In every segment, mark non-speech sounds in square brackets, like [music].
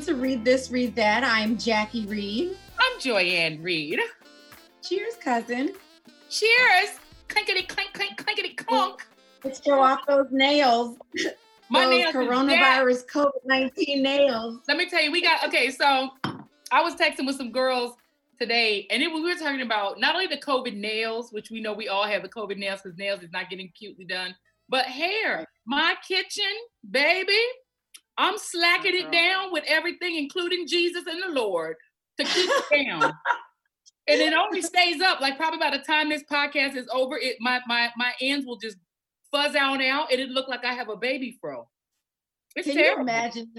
Welcome to Reid This, Reid That. I'm Jackie Reid. I'm Joy-Ann Reid. Cheers, cousin. Cheers. Clinkety clink clink clinkety clunk. Let's show off those nails. My those nails coronavirus COVID 19 nails. Let me tell you, we got okay. So I was texting with some girls today, and it we were talking about not only the COVID nails, which we know we all have the COVID nails because nails is not getting cutely done, but hair. My kitchen, baby, I'm slacking it mm-hmm. down with everything, including Jesus and the Lord, to keep it down. [laughs] and it only stays up. Like probably by the time this podcast is over, it my my my ends will just fuzz out out, and it look like I have a baby fro. It's Can terrible. you imagine?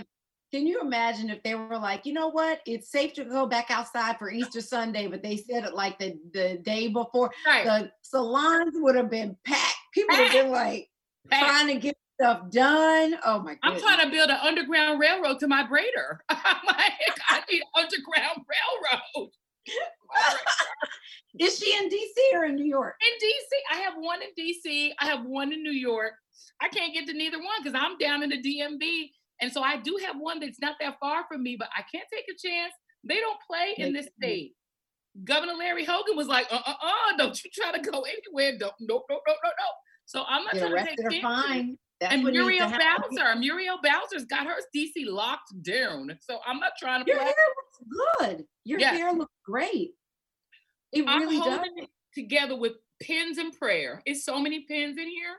Can you imagine if they were like, you know what? It's safe to go back outside for Easter Sunday, but they said it like the, the day before. Right. The salons would have been packed. People would have been like Packed. trying to get stuff done. Oh my I'm trying to build an underground railroad to my braider. [laughs] I'm like, I need underground railroad. [laughs] Is she in DC or in New York? In DC, I have one in DC. I have one in New York. I can't get to neither one because I'm down in the DMV. And so I do have one that's not that far from me, but I can't take a chance. They don't play in this state. Governor Larry Hogan was like, uh uh uh, don't you try to go anywhere. Don't, nope, nope, nope, nope, nope. So I'm not Get trying to take chances. fine. That's And Muriel. Bowser, Muriel Bowser's got her DC locked down. So I'm not trying to Your play. hair looks good. Your Yes. hair looks great. It I'm really does. holding it together with pins and prayer. It's so many pins in here.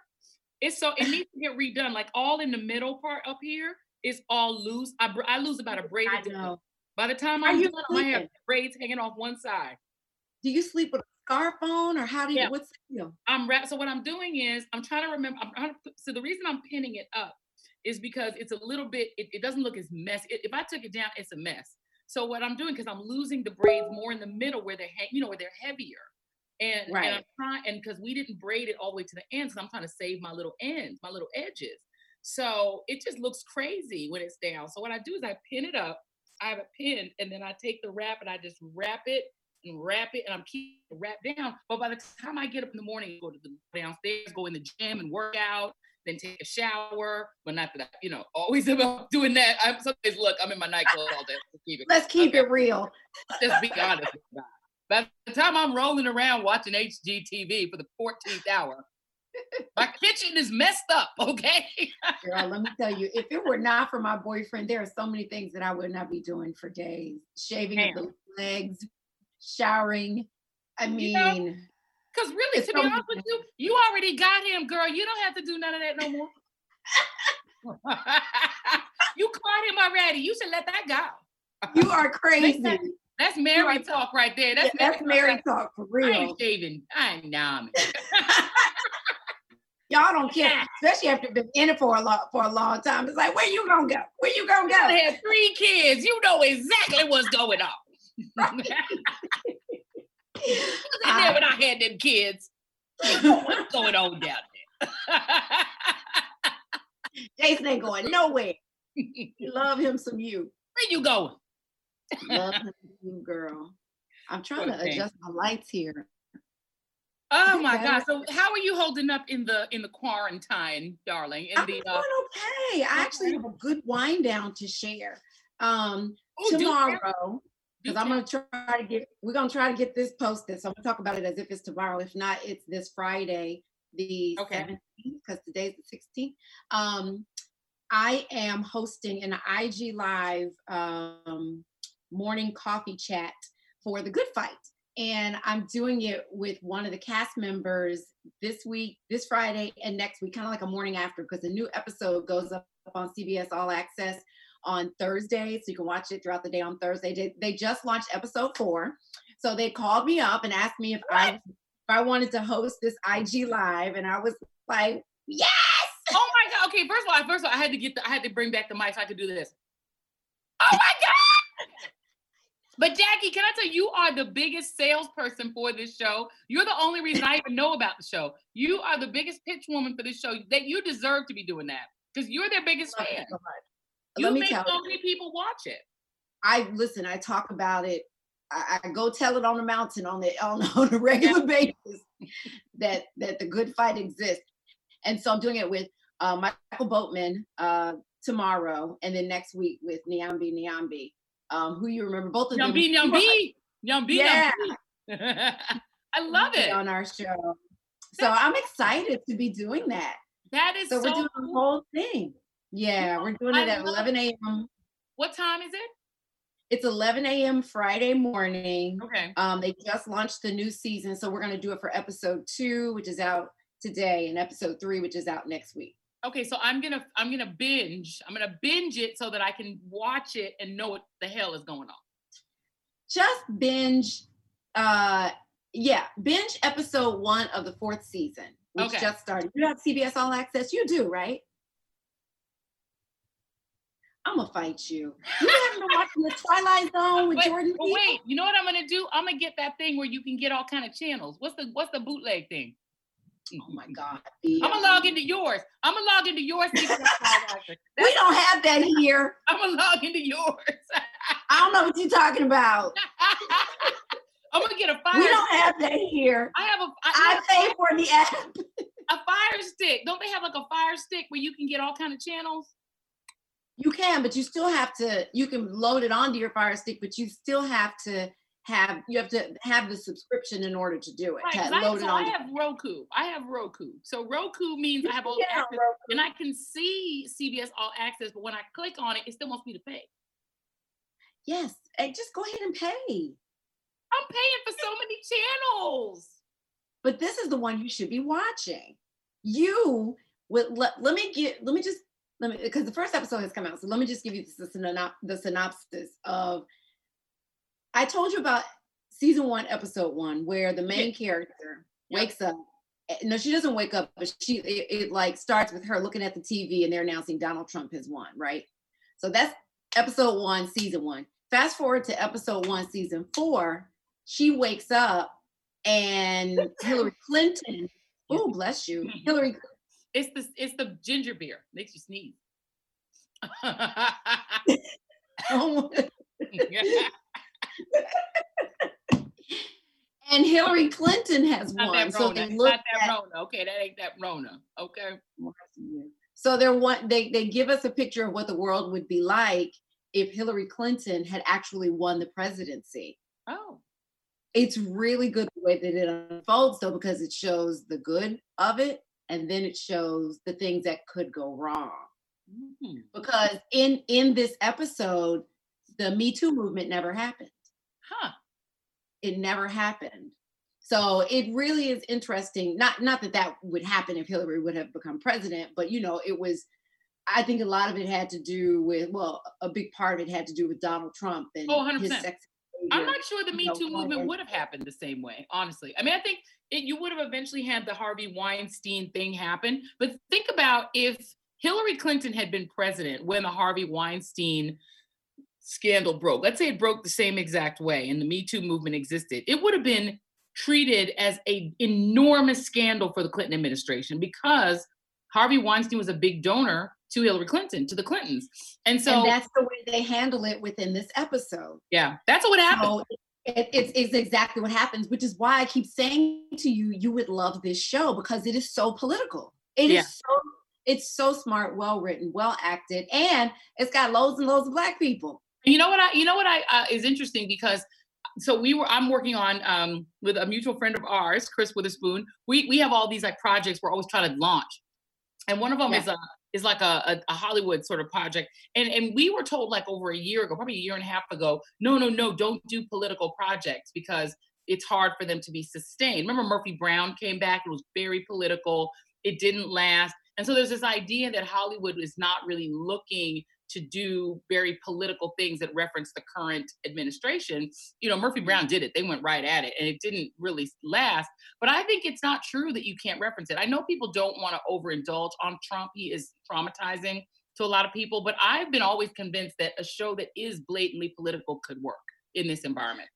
It's so it needs to get redone. Like all in the middle part up here is all loose. I, I lose about a braid. I know. By the time I'm done, I have braids hanging off one side. Do you sleep with a scarf on or how do you Yeah. what's the deal? I'm wrapped. So what I'm doing is I'm trying to remember. I'm trying to so the reason I'm pinning it up is because it's a little bit. It, it doesn't look as messy. If I took it down, it's a mess. So what I'm doing because I'm losing the braids more in the middle where they're hang, you know where they're heavier, and and I'm trying and because we didn't braid it all the way to the ends, I'm trying to save my little ends, my little edges. So it just looks crazy when it's down. So what I do is I pin it up. I have it pinned, and then I take the wrap and I just wrap it and wrap it, and I'm keeping it wrapped down. But by the time I get up in the morning, go to the downstairs, go in the gym and work out, then take a shower. But not that I, you know, always [laughs] about doing that. I'm sometimes look, I'm in my nightclothes all day. Let's keep it, Let's keep it real. Just be honest. By the time I'm rolling around watching HGTV for the 14th hour, my kitchen is messed up. Okay. Girl, let me tell you, if it were not for my boyfriend, there are so many things that I would not be doing for days. Shaving of the legs, showering. I You know, mean, Because really, It's to be honest with you, you already got him, girl. You don't have to do none of that no more. [laughs] [laughs] you caught him already. You should let that go. you are [laughs] crazy. That's Mary talk right there. Yeah, That's, That's Mary talk for real. I ain't shaving. I ain't nah. Y'all don't care, especially after been in it for a long for a long time. It's like, where you gonna go? Where you gonna You go? had three kids. You know exactly what's going on. Was when I had them kids. What's going on down there? [laughs] Jason ain't going nowhere. Love him some you. Where you going? Love him you, girl. I'm trying to adjust my lights here. Oh my? God! So how are you holding up in the in the quarantine, darling? In I'm the doing uh, okay. I actually have a good wind down to share. Um, ooh, tomorrow, because I'm gonna try to get we're gonna try to get this posted. So I'm gonna talk about it as if it's tomorrow. If not, it's this Friday, the Okay. 17th, because today's the 16th. Um, I am hosting an IG live um, morning coffee chat for the Good Fight. And I'm doing it with one of the cast members this week, this Friday, and next week, kind of like a morning after, because the new episode goes up on CBS All Access on Thursday. So you can watch it throughout the day on Thursday. They, they just launched episode four. So they called me up and asked me if I if I wanted to host this IG live. And I was like, yes. Oh my God! Okay, first of all, first of all, I had to get the, I had to bring back the mic so I could do this. Oh my God! But Jackie, can I tell you, you are the biggest salesperson for this show. You're the only reason I even know about the show. You are the biggest pitch woman for this show. That you deserve to be doing that because you're their biggest Love fan. so. You Let me make tell so many people watch it. I listen, I talk about it. I, I go tell it on the mountain on the on, [laughs] on a regular basis that that the good fight exists. And so I'm doing it with uh, Michael Boatman, uh, tomorrow, and then next week with Nyambi Nyambi, um, who you remember both of Nyambi, them. Nyambi, Nyambi, Yeah. Nyambi. [laughs] I love it. on our show. So I'm excited to be doing that. That is So, so, we're doing the whole thing. Yeah, we're doing it at 11 a.m. What time is it? It's 11 a.m. Friday morning. Okay. Um, they just launched the new season, so we're going to do it for episode two, which is out today, and episode three, which is out next week. Okay, so I'm gonna I'm gonna binge. I'm gonna binge it so that I can watch it and know what the hell is going on. Just binge, uh, yeah, binge episode one of the fourth season, which Okay. just started. You have CBS All Access, you do, right? I'm gonna fight you. [laughs] You haven't been watching the Twilight Zone with Wait, Jordan wait, you know what I'm gonna do? I'm gonna get that thing where you can get all kind of channels. What's the what's the bootleg thing? Oh my God. the, I'm gonna log into yours. I'm gonna log into yours. We don't have that here. [laughs] I'm gonna log into yours. [laughs] I don't know what you're talking about. I'm gonna get a fire. We don't have that here. I have a I, I pay for the app. a fire stick. Don't they have like a fire stick where you can get all kind of channels? You can, but you still have to. You can load it onto your Fire Stick, but you still have to have. You have to have the subscription in order to do it. Right, to I, so I have Roku. I have Roku. So Roku means I have all Yeah, access, and I can see CBS All Access, but when I click on it, it still wants me to pay. Yes, and just go ahead and pay. I'm paying for so many channels. But this is the one you should be watching. You would let, let me get let me just let me because the first episode has come out. So let me just give you the, synop- the synopsis of I told you about season one, episode one, where the main character wakes up. eh, No, she doesn't wake up, but she it, it like starts with her looking at the TV and they're announcing Donald Trump has won, right? So that's episode one, season one. Fast forward to episode one, season four. She wakes up and [laughs] Hillary Clinton. Oh, bless you, [laughs] Hillary. It's the it's the ginger beer. Makes you sneeze. and Hillary Clinton has not won. that So they look at Rona. Okay, that ain't that Rona. Okay. So they're one they they give us a picture of what the world would be like if Hillary Clinton had actually won the presidency. Oh. It's really good the way that it unfolds though, because it shows the good of it and then it shows the things that could go wrong. Mhm. Because in in this episode, the Me Too movement never happened. Huh. It never happened. So it really is interesting. Not not that that would happen if Hillary would have become president, but you know, it was. I think a lot of it had to do with well, a big part of it had to do with Donald Trump and Oh, 100%. his sex. I'm not sure the Me Too movement would have happened the same way, honestly. I mean, I think it, you would have eventually had the Harvey Weinstein thing happen. But think about if Hillary Clinton had been president when the Harvey Weinstein scandal broke. Let's say it broke the same exact way and the Me Too movement existed. It would have been treated as a enormous scandal for the Clinton administration because Harvey Weinstein was a big donor to Hillary Clinton, to the Clintons. And so and that's the way they handle it within this episode. yeah, that's what happened. So it, it's, it's exactly what happens, which is why I keep saying to you, you would love this show because it is so political. It is Yeah. so it's so smart, well written, well acted, and it's got loads and loads of black people. You know what I you know what I uh, is interesting because so we were I'm working on um with a mutual friend of ours, Chris Witherspoon. We we have all these like projects we're always trying to launch. And one of them Yeah. is a is like a, a, a Hollywood sort of project. And and we were told like over a year ago, probably a year and a half ago, no, no, no, don't do political projects because it's hard for them to be sustained. Remember Murphy Brown came back, it was very political, it didn't last. And so there's this idea that Hollywood is not really looking to do very political things that reference the current administration. You know, Murphy Brown mm-hmm. did it. They went right at it and it didn't really last. But I think it's not true that you can't reference it. I know people don't want to overindulge on Trump. He is traumatizing to a lot of people, but I've been always convinced that a show that is blatantly political could work in this environment.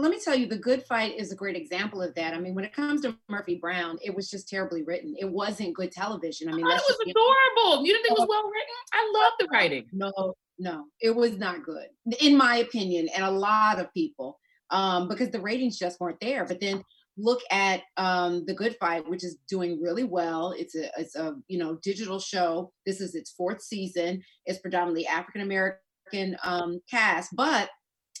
Let me tell you, The Good Fight is a great example of that. I mean, when it comes to Murphy Brown, it was just terribly written. It wasn't good television. I mean, I it was just adorable. You didn't think it was well written? I love the writing. no no it was not good in my opinion and a lot of people um because the ratings just weren't there but then look at um, the Good Fight, which is doing really well. It's a it's a you know digital show. This is its fourth season. It's predominantly African American um, cast, but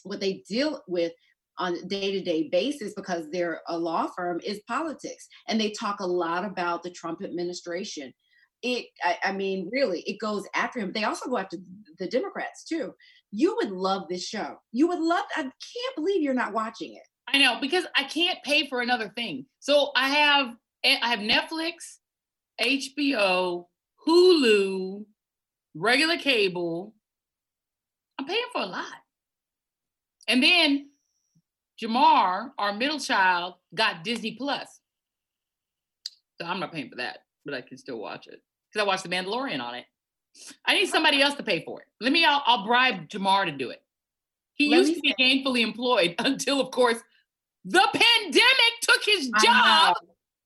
what they deal with on a day-to-day basis because they're a law firm is politics and they talk a lot about the trump administration it I, I, mean really it goes after him they also go after the democrats too you would love this show you would love i can't believe you're not watching it I know because I can't pay for another thing. So I have eh, I have Netflix, HBO, Hulu, regular cable. I'm paying for a lot. And then Jamar, our middle child, got Disney Plus. So I'm not paying for that, but I can still watch it because I watched The Mandalorian on it. I need somebody else to pay for it. Let me, I'll, I'll bribe Jamar to do it. He Let used to be gainfully employed [laughs] until, of course, the pandemic took his job.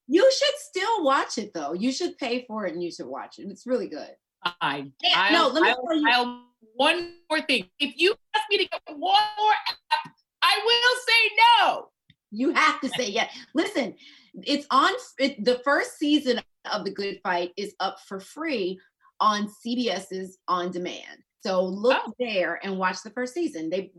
You should still watch it though. You should pay for it and you should watch it. It's really good. I, I no, let me I'll, tell you. I'll, one more thing. If you ask me to get one more app, I will say no. You have to say yes. Listen, it's on it, the first season of The Good Fight is up for free on CBS's On Demand. So look oh. there and watch the first season. They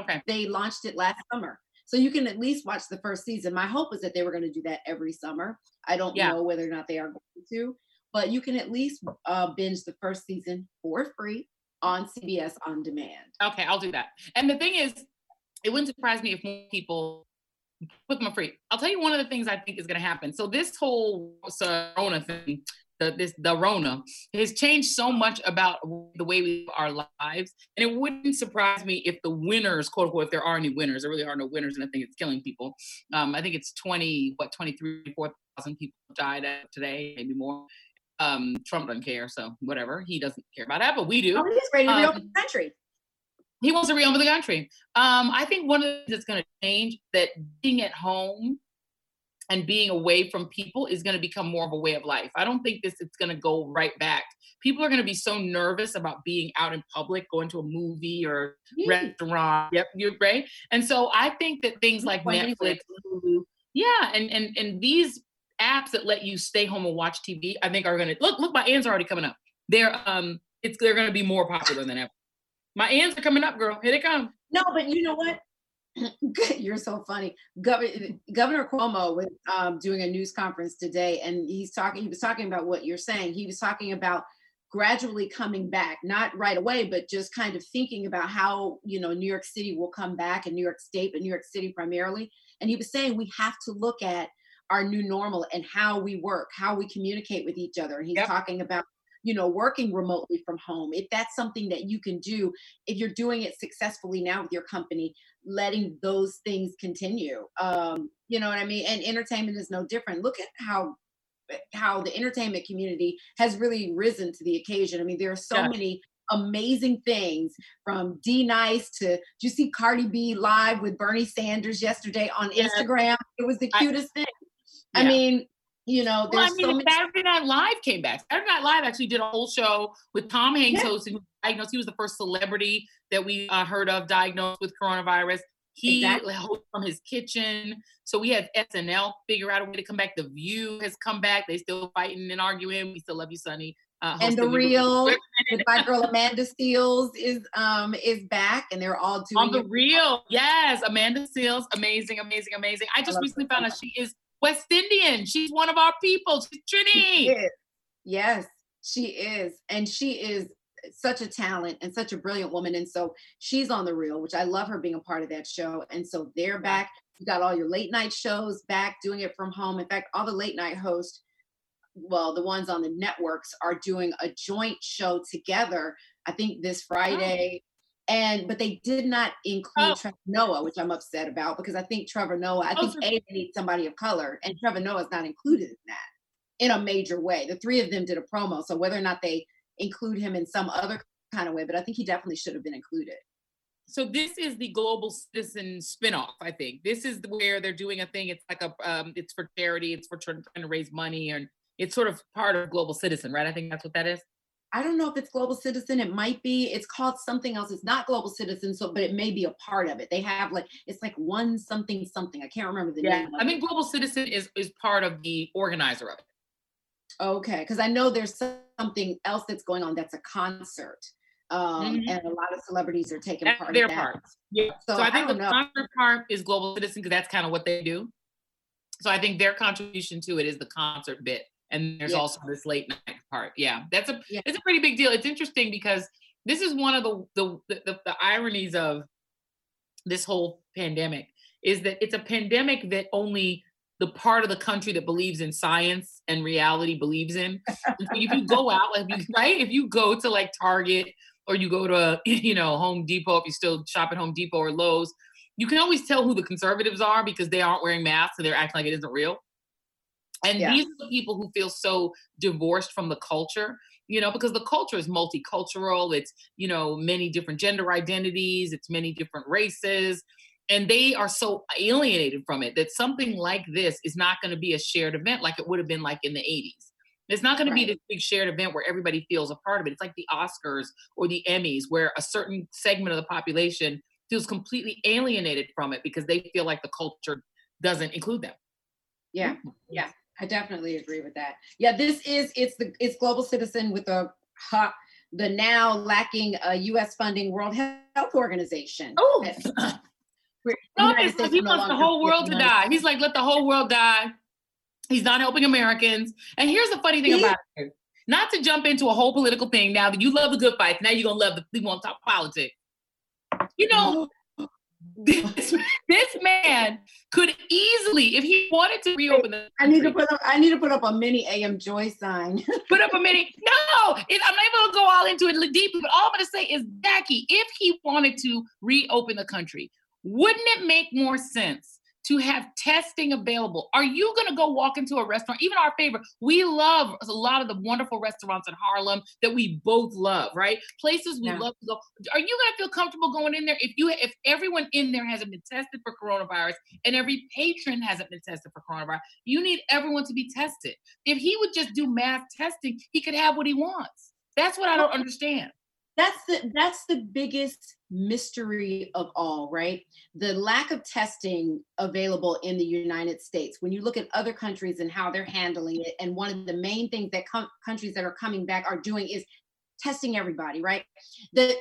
okay. They launched it last summer. So you can at least watch the first season. My hope was that they were going to do that every summer. I don't yeah. know whether or not they are going to, but you can at least uh, binge the first season for free on CBS on demand. Okay, I'll do that. And the thing is, it wouldn't surprise me if more people put them free. I'll tell you one of the things I think is going to happen. So this whole Corona thing the this the Rona has changed so much about the way we live our lives. And it wouldn't surprise me if the winners, quote unquote, if there are any winners, there really are no winners, and I think it's killing people. Um, I think it's 20, what, 23, 4,000 people died today, maybe more. Um, Trump doesn't care, so whatever. He doesn't care about that, but we do. Oh, he's ready to um, reopen the country. He wants to reopen the country. Um, I think one of the things that's going to change that being at home and being away from people is going to become more of a way of life. I don't think this is going to go right back. People are going to be so nervous about being out in public, going to a movie or restaurant. Yep, you're right. And so I think that things like Netflix, yeah, and and and these apps that let you stay home and watch TV, I think are going to look. Look, my ends are already coming up. They're um, it's they're going to be more popular than ever. My ends are coming up, girl. Here they come. No, but you know what? [clears throat] You're so funny. Gov- Governor Cuomo was um, doing a news conference today, and he's talking. He was talking about what you're saying. He was talking about gradually coming back, not right away, but just kind of thinking about how you know New York City will come back, and New York State, but New York City primarily. And he was saying we have to look at our new normal and how we work, how we communicate with each other. And he's yep. talking about you know working remotely from home if that's something that you can do if you're doing it successfully now with your company letting those things continue um you know what i mean and entertainment is no different look at how how the entertainment community has really risen to the occasion i mean there are so yeah. many amazing things from D Nice to did you see Cardi B live with Bernie Sanders yesterday on Instagram? It was the cutest I, thing. Yeah. I mean, you know, there's well, I mean, so many- Saturday Night Live came back. Saturday Night Live actually did a whole show with Tom Hanks yeah. hosting. Diagnosed, he was the first celebrity that we uh, heard of diagnosed with coronavirus. He exactly. from his kitchen. So we had SNL figure out a way to come back. The View has come back. They still fighting and arguing. We still love you, Sonny. Uh, and the real my girl Amanda Seales is um is back and they're all doing on the it. real. Yes, Amanda Seales, amazing, amazing, amazing. I just I recently found out she is West Indian. She's one of our people. She's Trini. She yes, she is. And she is such a talent and such a brilliant woman. And so she's on the real, which I love her being a part of that show. And so they're back. You got all your late night shows back doing it from home. In fact, all the late night hosts, well, the ones on the networks are doing a joint show together. I think this oh. Friday. And but they did not include oh. Trevor Noah, which I'm upset about because I think Trevor Noah, I oh, think A needs somebody of color, and Trevor Noah is not included in that in a major way. The three of them did a promo, so whether or not they include him in some other kind of way, but I think he definitely should have been included. So this is the global citizen spinoff. I think this is where they're doing a thing. It's like a, um, it's for charity. It's for trying to raise money, and it's sort of part of global citizen, right? I think that's what that is. I don't know if it's Global Citizen. It might be. It's called something else. It's not Global Citizen, so but it may be a part of it. They have like it's like one something something. I can't remember the yeah. name. I mean, Global Citizen is is part of the organizer of it. Okay, because I know there's something else that's going on. That's a concert, um, mm-hmm. and a lot of celebrities are taking that's part. Their part. Yeah. So, so I think I the know. concert part is Global Citizen because that's kind of what they do. So I think their contribution to it is the concert bit and there's yeah. also this late night part. Yeah, that's a yeah. it's a pretty big deal. It's interesting because this is one of the the, the the ironies of this whole pandemic is that it's a pandemic that only the part of the country that believes in science and reality believes in. if you go out, like, [laughs] right? If you go to like Target or you go to [laughs] you know Home Depot, if you still shop at Home Depot or Lowe's, you can always tell who the conservatives are because they aren't wearing masks and they're acting like it isn't real. And yeah. these are the people who feel so divorced from the culture, you know, because the culture is multicultural. It's, you know, many different gender identities, it's many different races. And they are so alienated from it that something like this is not going to be a shared event like it would have been like in the 80s. It's not going right. to be this big shared event where everybody feels a part of it. It's like the Oscars or the Emmys, where a certain segment of the population feels completely alienated from it because they feel like the culture doesn't include them. Yeah, mm-hmm. yeah. I definitely agree with that. Yeah, this is it's the it's Global Citizen with the hot, the now lacking uh, U.S. funding World Health Organization. Oh, [laughs] no, he wants the whole world to die. He's like, let the whole world die. He's not helping Americans. And here's the funny thing he, about it: not to jump into a whole political thing. Now that you love the good fight, now you're gonna love the you want to talk politics. You know, this, this man could easily, if he wanted to reopen the. I need to put up. I need to put up a mini AM Joy sign. [laughs] put up a mini. No, it, I'm not able to go all into it deeply. But all I'm going to say is, Jackie, if he wanted to reopen the country, wouldn't it make more sense to have testing available. Are you going to go walk into a restaurant? Even our favorite, we love a lot of the wonderful restaurants in Harlem that we both love, right? Places we yeah. love to go. Are you going to feel comfortable going in there if you if everyone in there hasn't been tested for coronavirus and every patron hasn't been tested for coronavirus? You need everyone to be tested. If he would just do mass testing, he could have what he wants. That's what I don't understand that's the that's the biggest mystery of all right? The lack of testing available in the united states. When you look at other countries and how they're handling it and one of the main things that com- countries that are coming back are doing is testing everybody right? That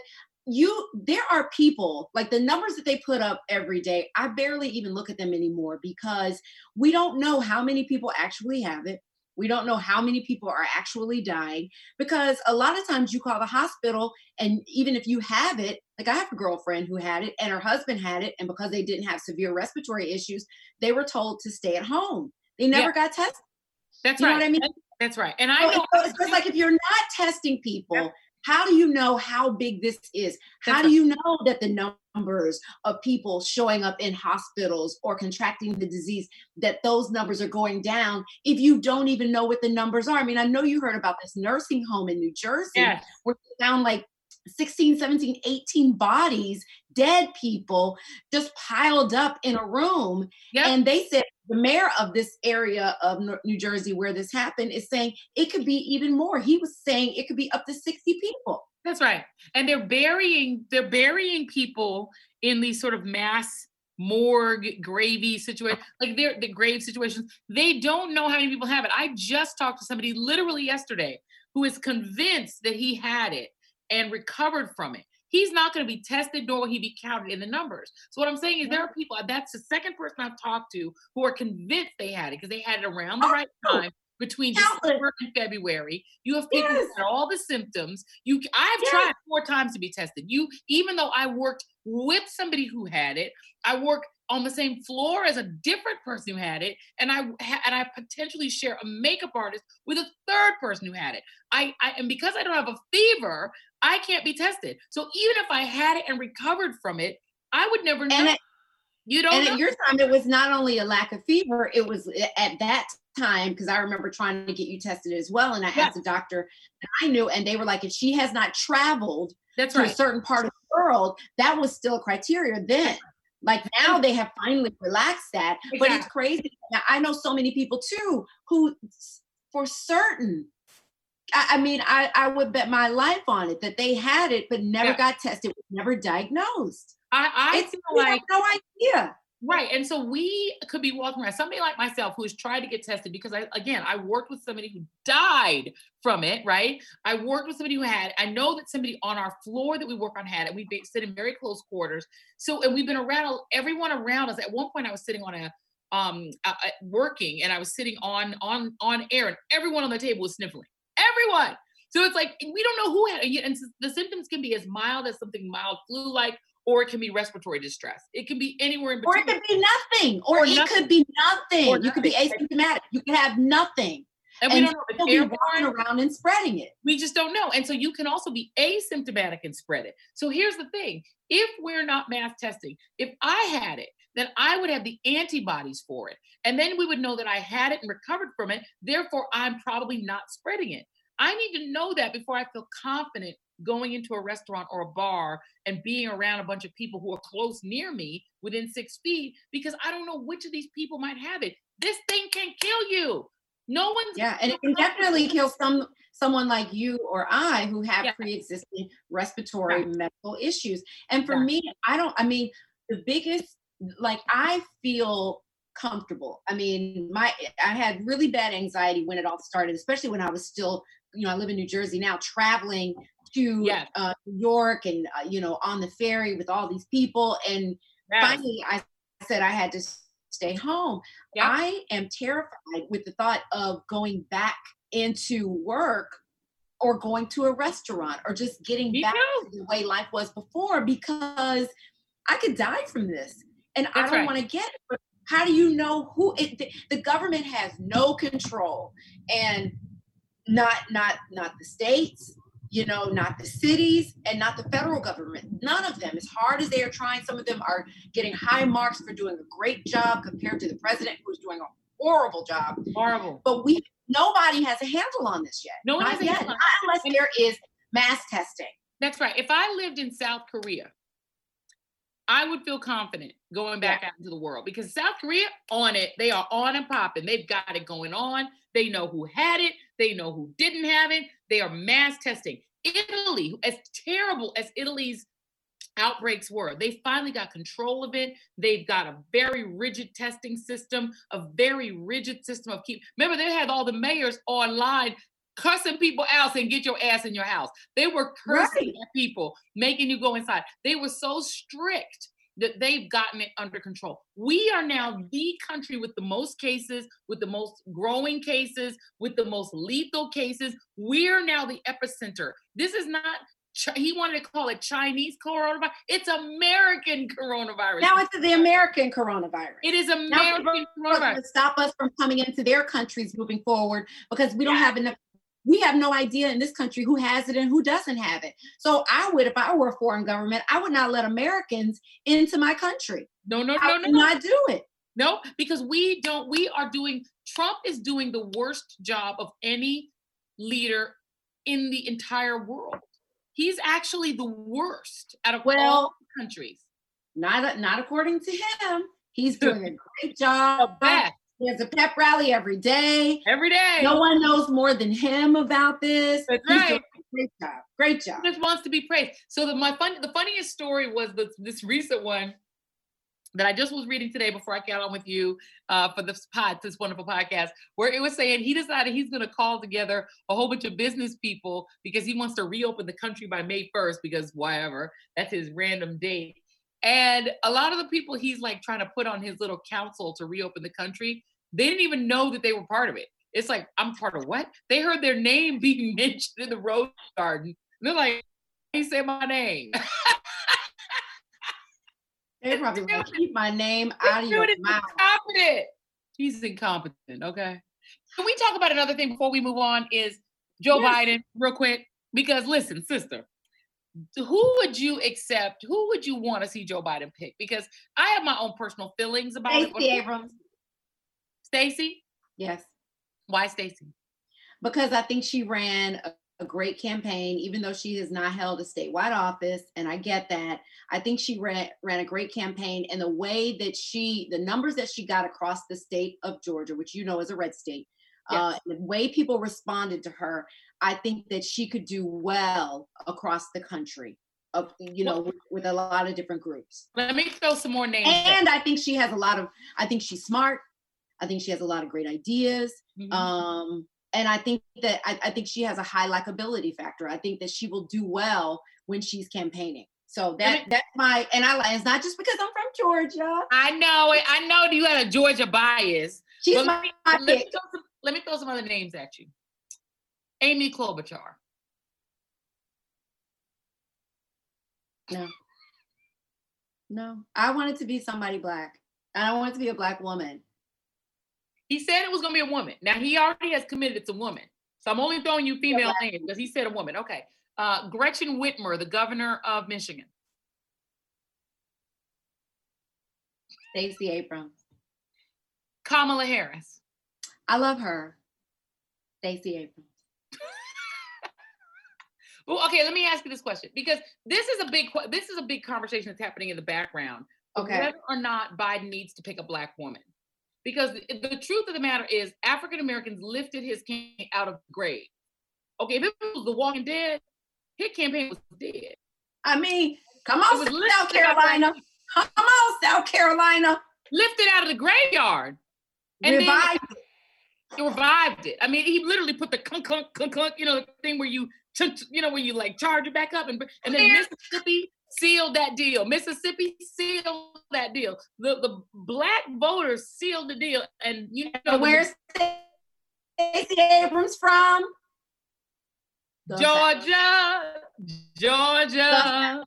you there are people like the numbers that they put up every day i barely even look at them anymore because we don't know how many people actually have it we don't know how many people are actually dying because a lot of times you call the hospital, and even if you have it, like I have a girlfriend who had it and her husband had it, and because they didn't have severe respiratory issues, they were told to stay at home. They never yeah. got tested. That's you right. know what I mean? That's right. And I so know it's like if you're not testing people, how do you know how big this is? How do you know that the numbers of people showing up in hospitals or contracting the disease, that those numbers are going down if you don't even know what the numbers are? I mean, I know you heard about this nursing home in New Jersey yes. where they found like 16, 17, 18 bodies, dead people just piled up in a room. Yep. And they said the mayor of this area of New Jersey where this happened is saying it could be even more. He was saying it could be up to 60 people. That's right. And they're burying they're burying people in these sort of mass morgue gravy situation like they're the grave situations they don't know how many people have it i just talked to somebody literally yesterday who is convinced that he had it and recovered from it he's not going to be tested nor will he be counted in the numbers. So what I'm saying is there are people, that's the second person I've talked to who are convinced they had it because they had it around the right oh, time between December and February. You have people yes. who had all the symptoms. You I've yes. tried four times to be tested. You even though I worked with somebody who had it, I work on the same floor as a different person who had it, and I and I potentially share a makeup artist with a third person who had it. I, I and because I don't have a fever, I can't be tested. So even if I had it and recovered from it, I would never know. It, you don't. And know. at your time, it was not only a lack of fever; it was at that time because I remember trying to get you tested as well, and I yeah. asked a doctor that I knew, and they were like, if she has not traveled That's to right. a certain part of the world, that was still a criteria then. Like now they have finally relaxed that, exactly. but it's crazy. Now I know so many people too who, for certain, I, mean, I, I would bet my life on it that they had it, but never Yeah. got tested, never diagnosed. I, I It's feel like have no idea. Right. And so we could be walking around, somebody like myself who's tried to get tested because I, again, I worked with somebody who died from it, right? I worked with somebody who had, I know that somebody on our floor that we work on had it. We sit in very close quarters. So, and we've been around everyone around us. At one point, I was sitting on a, um, uh, working and I was sitting on, on, on air and everyone on the table was sniffling. Everyone. So it's like, we don't know who had it. And the symptoms can be as mild as something mild flu like, or it can be respiratory distress. It can be anywhere in Or between. it could be nothing. Or, Or it nothing. could be nothing. Or You could be asymptomatic. You could have nothing. and we and don't know if Still it's be walking around and spreading it. We just don't know. And so you can also be asymptomatic and spread it. So here's the thing if we're not mass testing, if I had it, then I would have the antibodies for it. And then we would know that I had it and recovered from it. Therefore, I'm probably not spreading it. I need to know that before I feel confident going into a restaurant or a bar and being around a bunch of people who are close near me within six feet because I don't know which of these people might have it. This thing can kill you. No one's Yeah, and it can definitely kill some someone like you or I who have Yeah. pre-existing respiratory Right. medical issues. And for me, I don't. I mean, the biggest like I feel comfortable. I mean, my I had really bad anxiety when it all started, especially when I was still, you know, I live in New Jersey now, traveling to Yes. uh, New York and uh, you know on the ferry with all these people and Yes. finally I said I had to stay home. Yeah. I am terrified with the thought of going back into work or going to a restaurant or just getting Me back too. to the way life was before because I could die from this and I don't right. want to get it. How do you know who it, the, the government has no control and not not not the states you know, not the cities and not the federal government. None of them, as hard as they are trying, some of them are getting high marks for doing a great job compared to the president who's doing a horrible job. Horrible. But we nobody has a handle on this yet. No one not has a yet. handle on Not unless there is mass testing. That's right. If I lived in South Korea, I would feel confident going back out into the world because South Korea on it, they are on and popping. They've got it going on. They know who had it. They know who didn't have it. They are mass testing. Italy, as terrible as Italy's outbreaks were, they finally got control of it. They've got a very rigid testing system, a very rigid system of keep. Remember, they had all the mayors online cussing people out saying, get your ass in your house. They were cursing Right. at people, making you go inside. They were so strict that they've gotten it under control. We are now the country with the most cases, with the most growing cases, with the most lethal cases. We're now the epicenter. This is not, he wanted to call it Chinese coronavirus. It's American coronavirus. Now it's the American coronavirus. it is Now American what's coronavirus. to stop us from coming into their countries moving forward because we don't Yeah. have enough. We have no idea in this country who has it and who doesn't have it. So I would, if I were a foreign government, I would not let Americans into my country. No, no, I no, would no, no. not do it. No, because we don't, we are doing, Trump is doing the worst job of any leader in the entire world. He's actually the worst out of all Well, countries. not not according to him. He's [laughs] doing a great job. best He has a pep rally every day. every day. No one knows more than him about this. That's He's right. great job. Great job. just wants to be praised. So the my fun the funniest story was the, this recent one that I just was reading today before I got on with you uh, for this pod, this wonderful podcast, where it was saying he decided he's going to call together a whole bunch of business people because he wants to reopen the country by May 1st because whatever, that's his random date. And a lot of the people he's like trying to put on his little council to reopen the country, they didn't even know that they were part of it. It's like, I'm part of what? They heard their name [laughs] being mentioned in the rose garden. They're like, he said my name. They probably want to keep my name out of your mouth. incompetent. He's incompetent. Okay. Can we talk about another thing before we move on? Is Joe Yes. Biden, real quick? Because listen, sister, who would you accept? Who would you want to see Joe Biden pick? Because I have my own personal feelings about it. Stacey Abrams. Stacey? Yes. Why Stacey? because I think she ran a, a great campaign, even though she has not held a statewide office, and I get that. I think she ran ran a great campaign, and the way that she, the numbers that she got across the state of Georgia, which you know is a red state, Yes. Uh, the way people responded to her, I think that she could do well across the country. Of you know, with, with, a lot of different groups. Let me throw some more names. And I think she has a lot of. I think she's smart. I think she has a lot of great ideas. Mm-hmm. Um, and I think that I, I think she has a high likability factor. I think that she will do well when she's campaigning. So that that's my and I like it's not just because I'm from Georgia. I know it. I know you had a Georgia bias. She's my, let, me, my let, me some, let, me throw some other names at you. Amy Klobuchar. No. No. I wanted to be somebody black. And I wanted to be a black woman. He said it was gonna be a woman. Now he already has committed it's a woman. So I'm only throwing you female names because he said a woman. Okay. Uh, Gretchen Whitmer, the governor of Michigan. Stacey Abrams. Kamala Harris. I love her. Stacey Abrams. [laughs] well, okay, let me ask you this question because this is a big this is a big conversation that's happening in the background. Okay. Whether or not Biden needs to pick a black woman. Because the, the truth of the matter is African Americans lifted his campaign out of the grave. Okay, if it was the walking dead, his campaign was dead. I mean, come on, South Carolina. Come on, South Carolina. Lifted out of the graveyard. And revived it. Revived it. I mean, he literally put the clunk, clunk, clunk, clunk, you know, the thing where you, you know, where you like charge it back up. And, and then Mississippi sealed that deal. Mississippi sealed that deal. The, the black voters sealed the deal. And you know, where's Stacey Abrams from? Georgia, Georgia.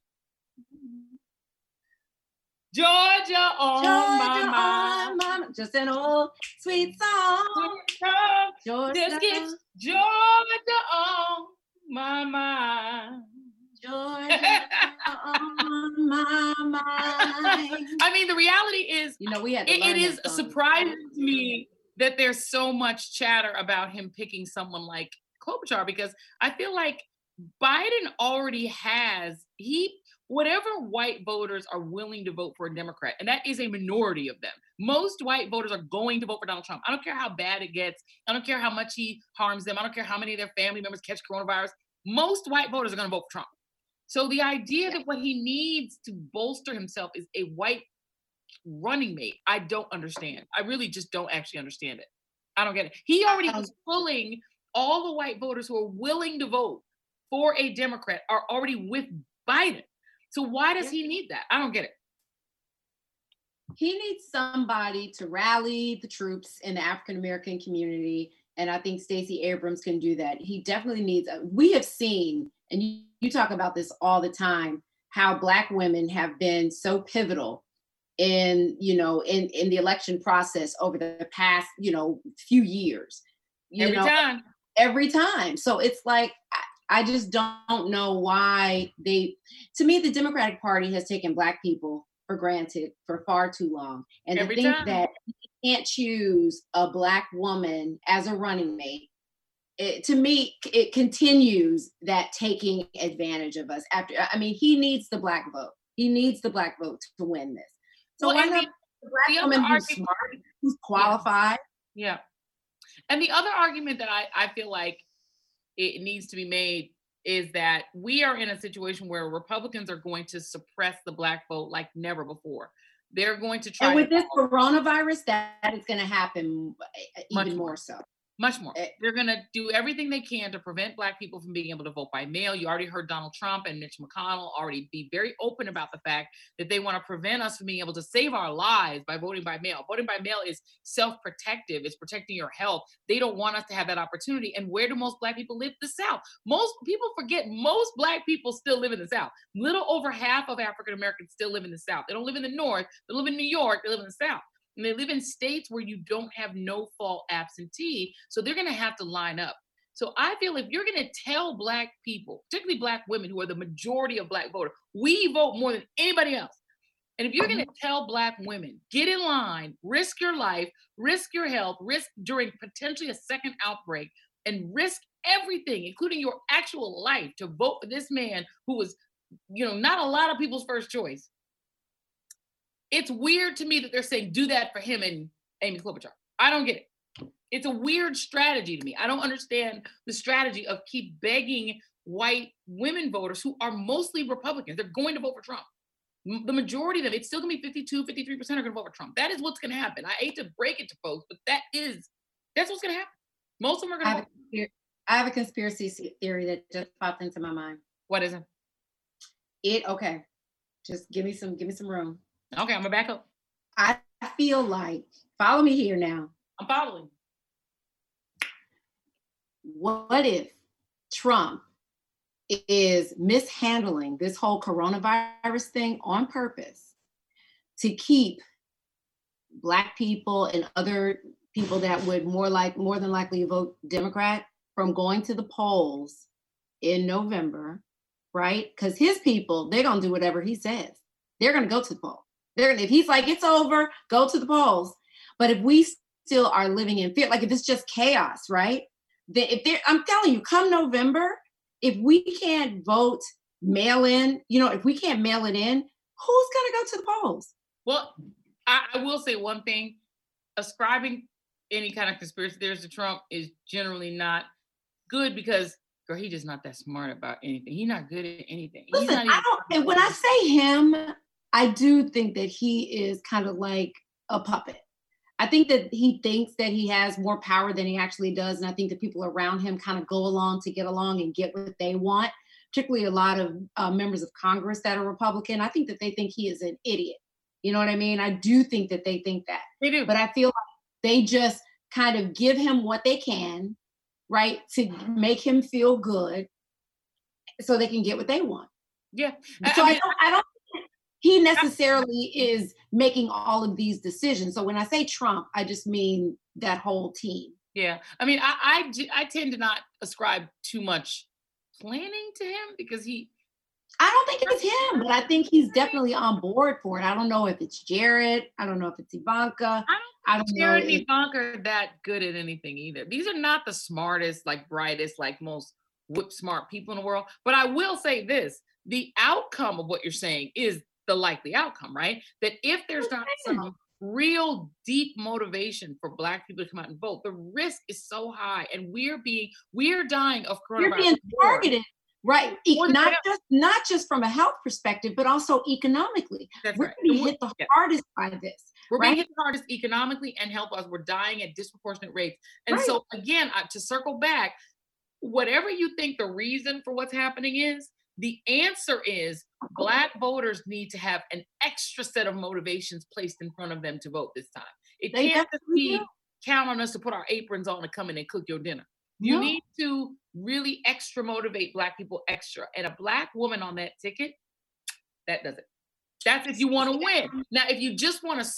Georgia on Georgia my mind. My, just an old sweet song. Georgia. Georgia on my. Georgia on my mind. [laughs] I mean, the reality is, you know, we had it, it is surprising to me that there's so much chatter about him picking someone like Klobuchar because I feel like Biden already has he whatever white voters are willing to vote for a Democrat, and that is a minority of them. Most white voters are going to vote for Donald Trump. I don't care how bad it gets. I don't care how much he harms them. I don't care how many of their family members catch coronavirus. Most white voters are going to vote for Trump. So the idea yeah. that what he needs to bolster himself is a white running mate, I don't understand. I really just don't actually understand it. I don't get it. He already was um, pulling all the white voters who are willing to vote for a Democrat are already with Biden. So why does he need that? I don't get it. He needs somebody to rally the troops in the African American community. And I think Stacey Abrams can do that. He definitely needs, a, we have seen, and you, you talk about this all the time, how Black women have been so pivotal in you know in in the election process over the past you know few years you every know, time every time so it's like I just don't know why they, to me, the Democratic Party has taken Black people for granted for far too long. And Every to think time. that you can't choose a Black woman as a running mate, it, to me, it continues that taking advantage of us. After, I mean, he needs the Black vote. He needs the Black vote to win this. So well, why not the Black woman who's argument, smart, who's qualified? Yeah. yeah. And the other argument that I, I feel like it needs to be made is that we are in a situation where Republicans are going to suppress the black vote like never before. They're going to try. And with this coronavirus, that, that is going to happen eh, even more so much more. Eh, They're going to do everything they can to prevent Black people from being able to vote by mail. You already heard Donald Trump and Mitch McConnell already be very open about the fact that they want to prevent us from being able to save our lives by voting by mail. Voting by mail is self protective, it's protecting your health. They don't want us to have that opportunity. And where do most Black people live? The South. Most people forget most Black people still live in the South. Little over half of African Americans still live in the South. They don't live in the North, they live in New York, they live in the South and they live in states where you don't have no fault absentee. So they're going to have to line up. So I feel if you're going to tell Black people, particularly Black women who are the majority of Black voters, we vote more than anybody else. And if you're going to mm-hmm. tell Black women, get in line, risk your life, risk your health, risk during potentially a second outbreak, and risk everything, including your actual life, to vote for this man who was, you know, not a lot of people's first choice it's weird to me that they're saying do that for him and Amy Klobuchar. I don't get it. It's a weird strategy to me. I don't understand the strategy of keep begging white women voters who are mostly Republicans. They're going to vote for Trump. The majority of them, it's still gonna be 52, 53% are gonna vote for Trump. That is what's gonna happen. I hate to break it to folks, but that is that's what's gonna happen. Most of them are gonna I have, a, I have a conspiracy theory that just popped into my mind. What is it? It okay. Just give me some, give me some room. Okay, I'm gonna back up. I feel like follow me here now. I'm following. What if Trump is mishandling this whole coronavirus thing on purpose to keep black people and other people that would more like more than likely vote democrat from going to the polls in november right because his people they're going to do whatever he says they're going to go to the poll they're if he's like it's over go to the polls but if we still are living in fear like if it's just chaos right that if they're i'm telling you come november if we can't vote mail in, you know, if we can't mail it in, who's going to go to the polls? Well, I, I, will say one thing ascribing any kind of conspiracy theories to Trump is generally not good because girl, he just not that smart about anything. He's not good at anything. Listen, I don't, and when I say him, I do think that he is kind of like a puppet. I think that he thinks that he has more power than he actually does. And I think the people around him kind of go along to get along and get what they want, particularly a lot of uh, members of Congress that are Republican. I think that they think he is an idiot. You know what I mean? I do think that they think that. They do. But I feel like they just kind of give him what they can, right, to make him feel good so they can get what they want. Yeah. So I, mean, I don't, I don't he necessarily is making all of these decisions. So when I say Trump, I just mean that whole team. Yeah, I mean, I I, I tend to not ascribe too much planning to him because he. I don't think it's him, but I think he's definitely on board for it. I don't know if it's Jared. I don't know if it's Ivanka. I don't, I don't Jared and Ivanka are that good at anything either. These are not the smartest, like brightest, like most whip smart people in the world. But I will say this: the outcome of what you're saying is the likely outcome, right? That if there's not some real deep motivation for black people to come out and vote, the risk is so high, and we're being we're dying of coronavirus. We're being targeted. Right, e- not just not just from a health perspective, but also economically. That's we're right. being hit the yeah. hardest by this. We're right? being hit the hardest economically and health wise. We're dying at disproportionate rates. And right. so again, to circle back, whatever you think the reason for what's happening is, the answer is Black voters need to have an extra set of motivations placed in front of them to vote this time. It they can't just be count on us to put our aprons on and come in and cook your dinner. You no. need to really extra motivate Black people extra. And a Black woman on that ticket, that does it. That's if you want to win. Now, if you just want to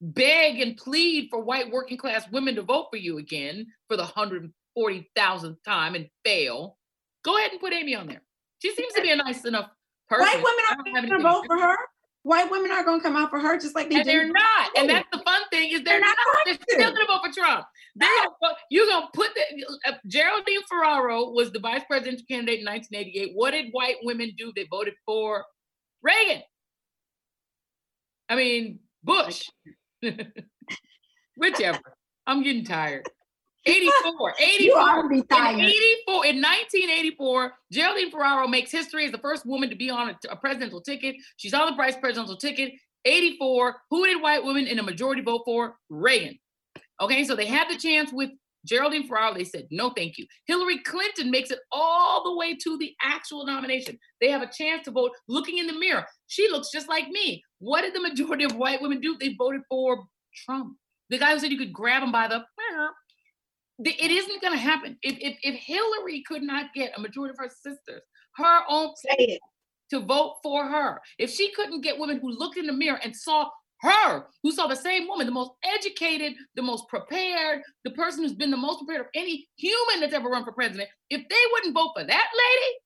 beg and plead for white working class women to vote for you again for the 140,000th time and fail, go ahead and put Amy on there. She seems to be a nice enough person. White women aren't going to vote for her. White women are going to come out for her just like they and They're not, and that's the fun thing is they're, they're not. not they're still going to vote for Trump. They're gonna, you're going to put the uh, Geraldine Ferraro was the vice presidential candidate in 1988. What did white women do? They voted for Reagan. I mean Bush. [laughs] Whichever. I'm getting tired. 84. [laughs] 84. In 84. In 1984, Geraldine Ferraro makes history as the first woman to be on a, a presidential ticket. She's on the vice presidential ticket. 84. Who did white women in a majority vote for? Reagan. Okay, so they had the chance with Geraldine Ferraro. They said, no, thank you. Hillary Clinton makes it all the way to the actual nomination. They have a chance to vote looking in the mirror. She looks just like me. What did the majority of white women do? They voted for Trump. The guy who said you could grab him by the it isn't going to happen. If, if, if Hillary could not get a majority of her sisters, her own to vote for her, if she couldn't get women who looked in the mirror and saw her, who saw the same woman, the most educated, the most prepared, the person who's been the most prepared of any human that's ever run for president, if they wouldn't vote for that lady,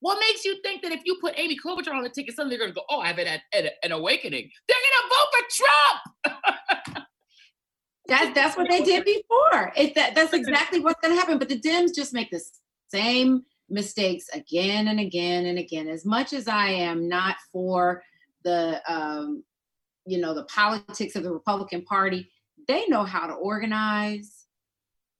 what makes you think that if you put Amy Klobuchar on the ticket, suddenly they're going to go, oh, I have an, an, an awakening? They're going to vote for Trump. [laughs] That's that's what they did before. It, that, that's exactly what's going to happen. But the Dems just make the same mistakes again and again and again. As much as I am not for the, um, you know, the politics of the Republican Party, they know how to organize.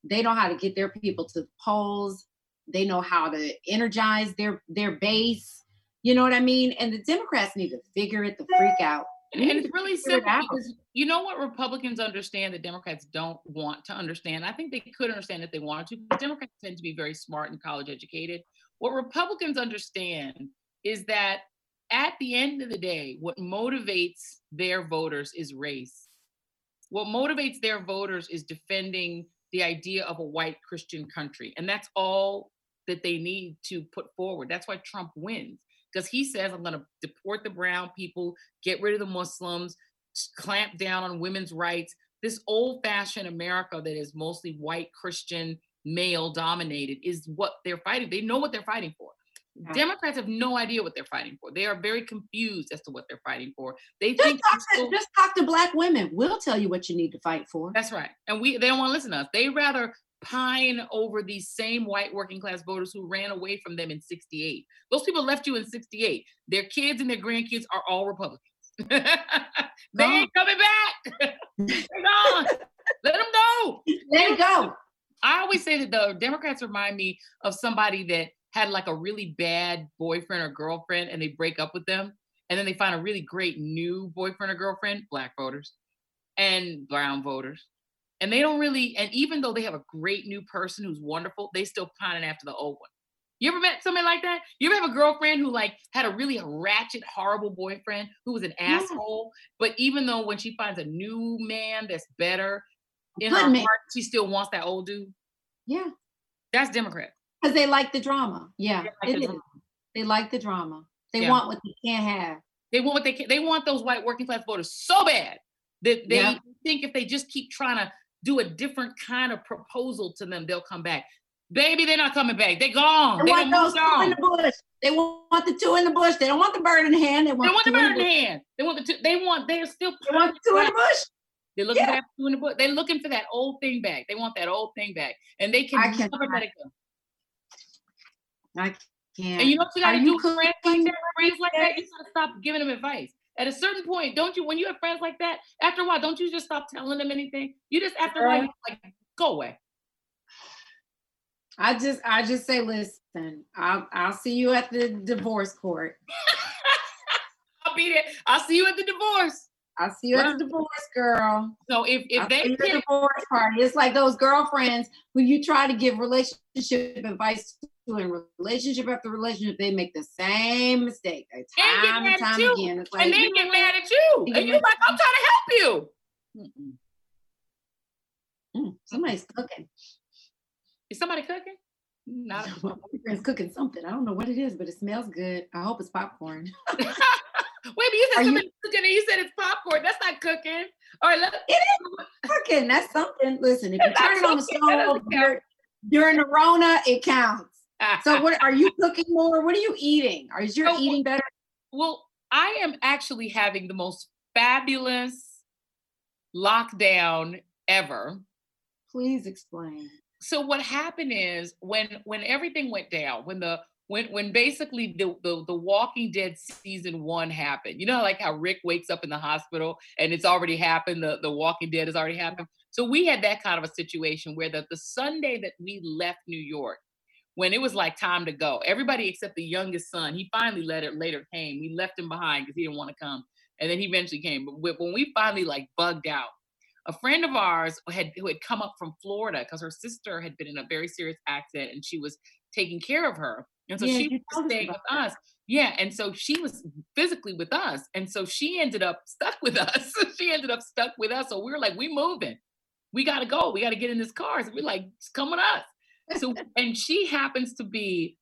They know how to get their people to the polls. They know how to energize their their base. You know what I mean? And the Democrats need to figure it the freak out. And, and it's really simple because you know what Republicans understand that Democrats don't want to understand. I think they could understand if they wanted to, but Democrats tend to be very smart and college educated. What Republicans understand is that at the end of the day, what motivates their voters is race. What motivates their voters is defending the idea of a white Christian country. And that's all that they need to put forward. That's why Trump wins, because he says, I'm going to deport the brown people, get rid of the Muslims, clamp down on women's rights. This old fashioned America that is mostly white Christian, male dominated is what they're fighting. They know what they're fighting for. Democrats have no idea what they're fighting for. They are very confused as to what they're fighting for. They just think talk, to, just talk to black women. We'll tell you what you need to fight for. That's right. And we they don't want to listen to us. They rather pine over these same white working class voters who ran away from them in 68. Those people left you in 68. Their kids and their grandkids are all Republicans. [laughs] they ain't coming back. [laughs] They're gone. Let them go. Let it go. I always say that the Democrats remind me of somebody that had like a really bad boyfriend or girlfriend and they break up with them and then they find a really great new boyfriend or girlfriend black voters and brown voters and they don't really and even though they have a great new person who's wonderful they still pining after the old one you ever met somebody like that you ever have a girlfriend who like had a really ratchet horrible boyfriend who was an yeah. asshole but even though when she finds a new man that's better in Good her man. heart she still wants that old dude yeah that's democrat because they like the drama. Yeah, they like, the drama. They like the drama. They yeah. want what they can't have. They want what they can. They want those white working class voters so bad that they yeah. think if they just keep trying to do a different kind of proposal to them, they'll come back. Baby, they're not coming back. They're gone. They, they want those two in the bush. They want the two in the bush. They don't want the bird in the hand. They want, they want the, bird in the hand. They want the two. They want. They're still. They want the two in the bush. They're looking yeah. for two in the bush. They're looking for that old thing back. They want that old thing back, and they can I never let it go. I can't. And you know what you gotta do friends like that, friends like that, you gotta stop giving them advice. At a certain point, don't you, when you have friends like that, after a while, don't you just stop telling them anything? You just after a while, like, go away. I just I just say, listen, I'll I'll see you at the divorce court. [laughs] I'll be there. I'll see you at the divorce. I'll see you at the divorce, girl. So if if I'll they see the divorce party, it's like those girlfriends who you try to give relationship advice in relationship after relationship, they make the same mistake time and time again. It's like, and they get mad at you, and you're like, I'm trying to help you. Mm, somebody's cooking. Is somebody cooking? Not a [laughs] my friend's cooking something. I don't know what it is, but it smells good. I hope it's popcorn. [laughs] Wait, but you said something cooking and you said it's popcorn. That's not cooking. All right, let it is cooking. That's something. Listen, if you turn it on the stove during the Rona, it counts. So what are you [laughs] cooking more? What are you eating? Are you so, oh, eating better? Well, I am actually having the most fabulous lockdown ever. Please explain. So what happened is when when everything went down, when the when when basically the, the the Walking Dead season one happened. You know, like how Rick wakes up in the hospital and it's already happened. The the Walking Dead has already happened. So we had that kind of a situation where the the Sunday that we left New York, when it was like time to go, everybody except the youngest son, he finally let it later came. We left him behind because he didn't want to come, and then he eventually came. But when we finally like bugged out, a friend of ours had who had come up from Florida because her sister had been in a very serious accident and she was taking care of her and so yeah, she was staying with that. us. Yeah. And so she was physically with us. And so she ended up stuck with [laughs] us. she ended up stuck with us. So we were like, we moving. We gotta go. We gotta get in this car. So we're like, come with us. So and she happens to be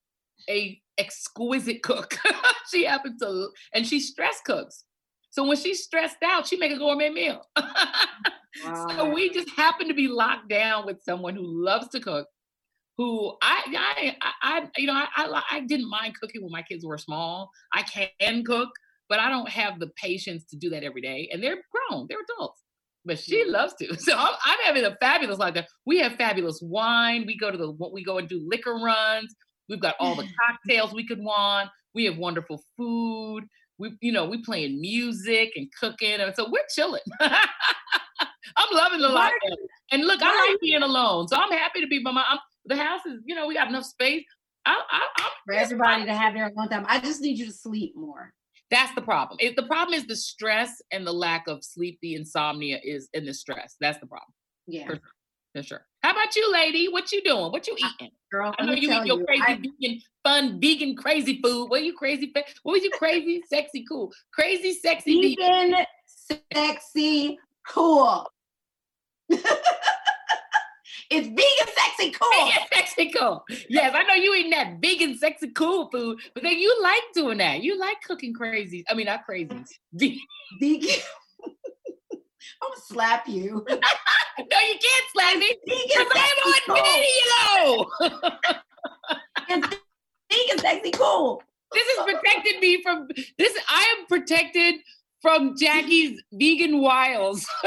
a exquisite cook. [laughs] she happens to and she stress cooks. So when she's stressed out, she make a gourmet meal. [laughs] wow. So we just happen to be locked down with someone who loves to cook who I, I, I, you know, I, I, I didn't mind cooking when my kids were small. I can cook, but I don't have the patience to do that every day. And they're grown, they're adults, but she loves to. [laughs] So I'm, I'm having a fabulous life. There. We have fabulous wine. We go to the, we go and do liquor runs. We've got all the [laughs] cocktails we could want. We have wonderful food. We, you know, we playing music and cooking, and so we're chilling. [laughs] I'm loving the life. And look, I like being alone, so I'm happy to be by my. I'm, the house is, you know, we got enough space. I, I, I'm for everybody to have their own time. I just need you to sleep more. That's the problem. The problem is the stress and the lack of sleep, the insomnia is in the stress. That's the problem. Yeah. For sure. For sure. How about you, lady? What you doing? What you eating? Girl, I know you eat your you, crazy I, vegan, fun, vegan, crazy food. What are you crazy? What was you crazy, sexy, cool? Crazy, sexy, vegan, vegan. sexy, cool. [laughs] It's vegan, sexy, cool. Vegan, sexy, cool. Yes, I know you eating that vegan, sexy, cool food, but then you like doing that. You like cooking crazy. I mean, not crazy. Vegan. I'm gonna slap you. [laughs] no, you can't slap me. Vegan, I'm on video. vegan, sexy, cool. This has protected me from this. I am protected from Jackie's vegan wiles. [laughs]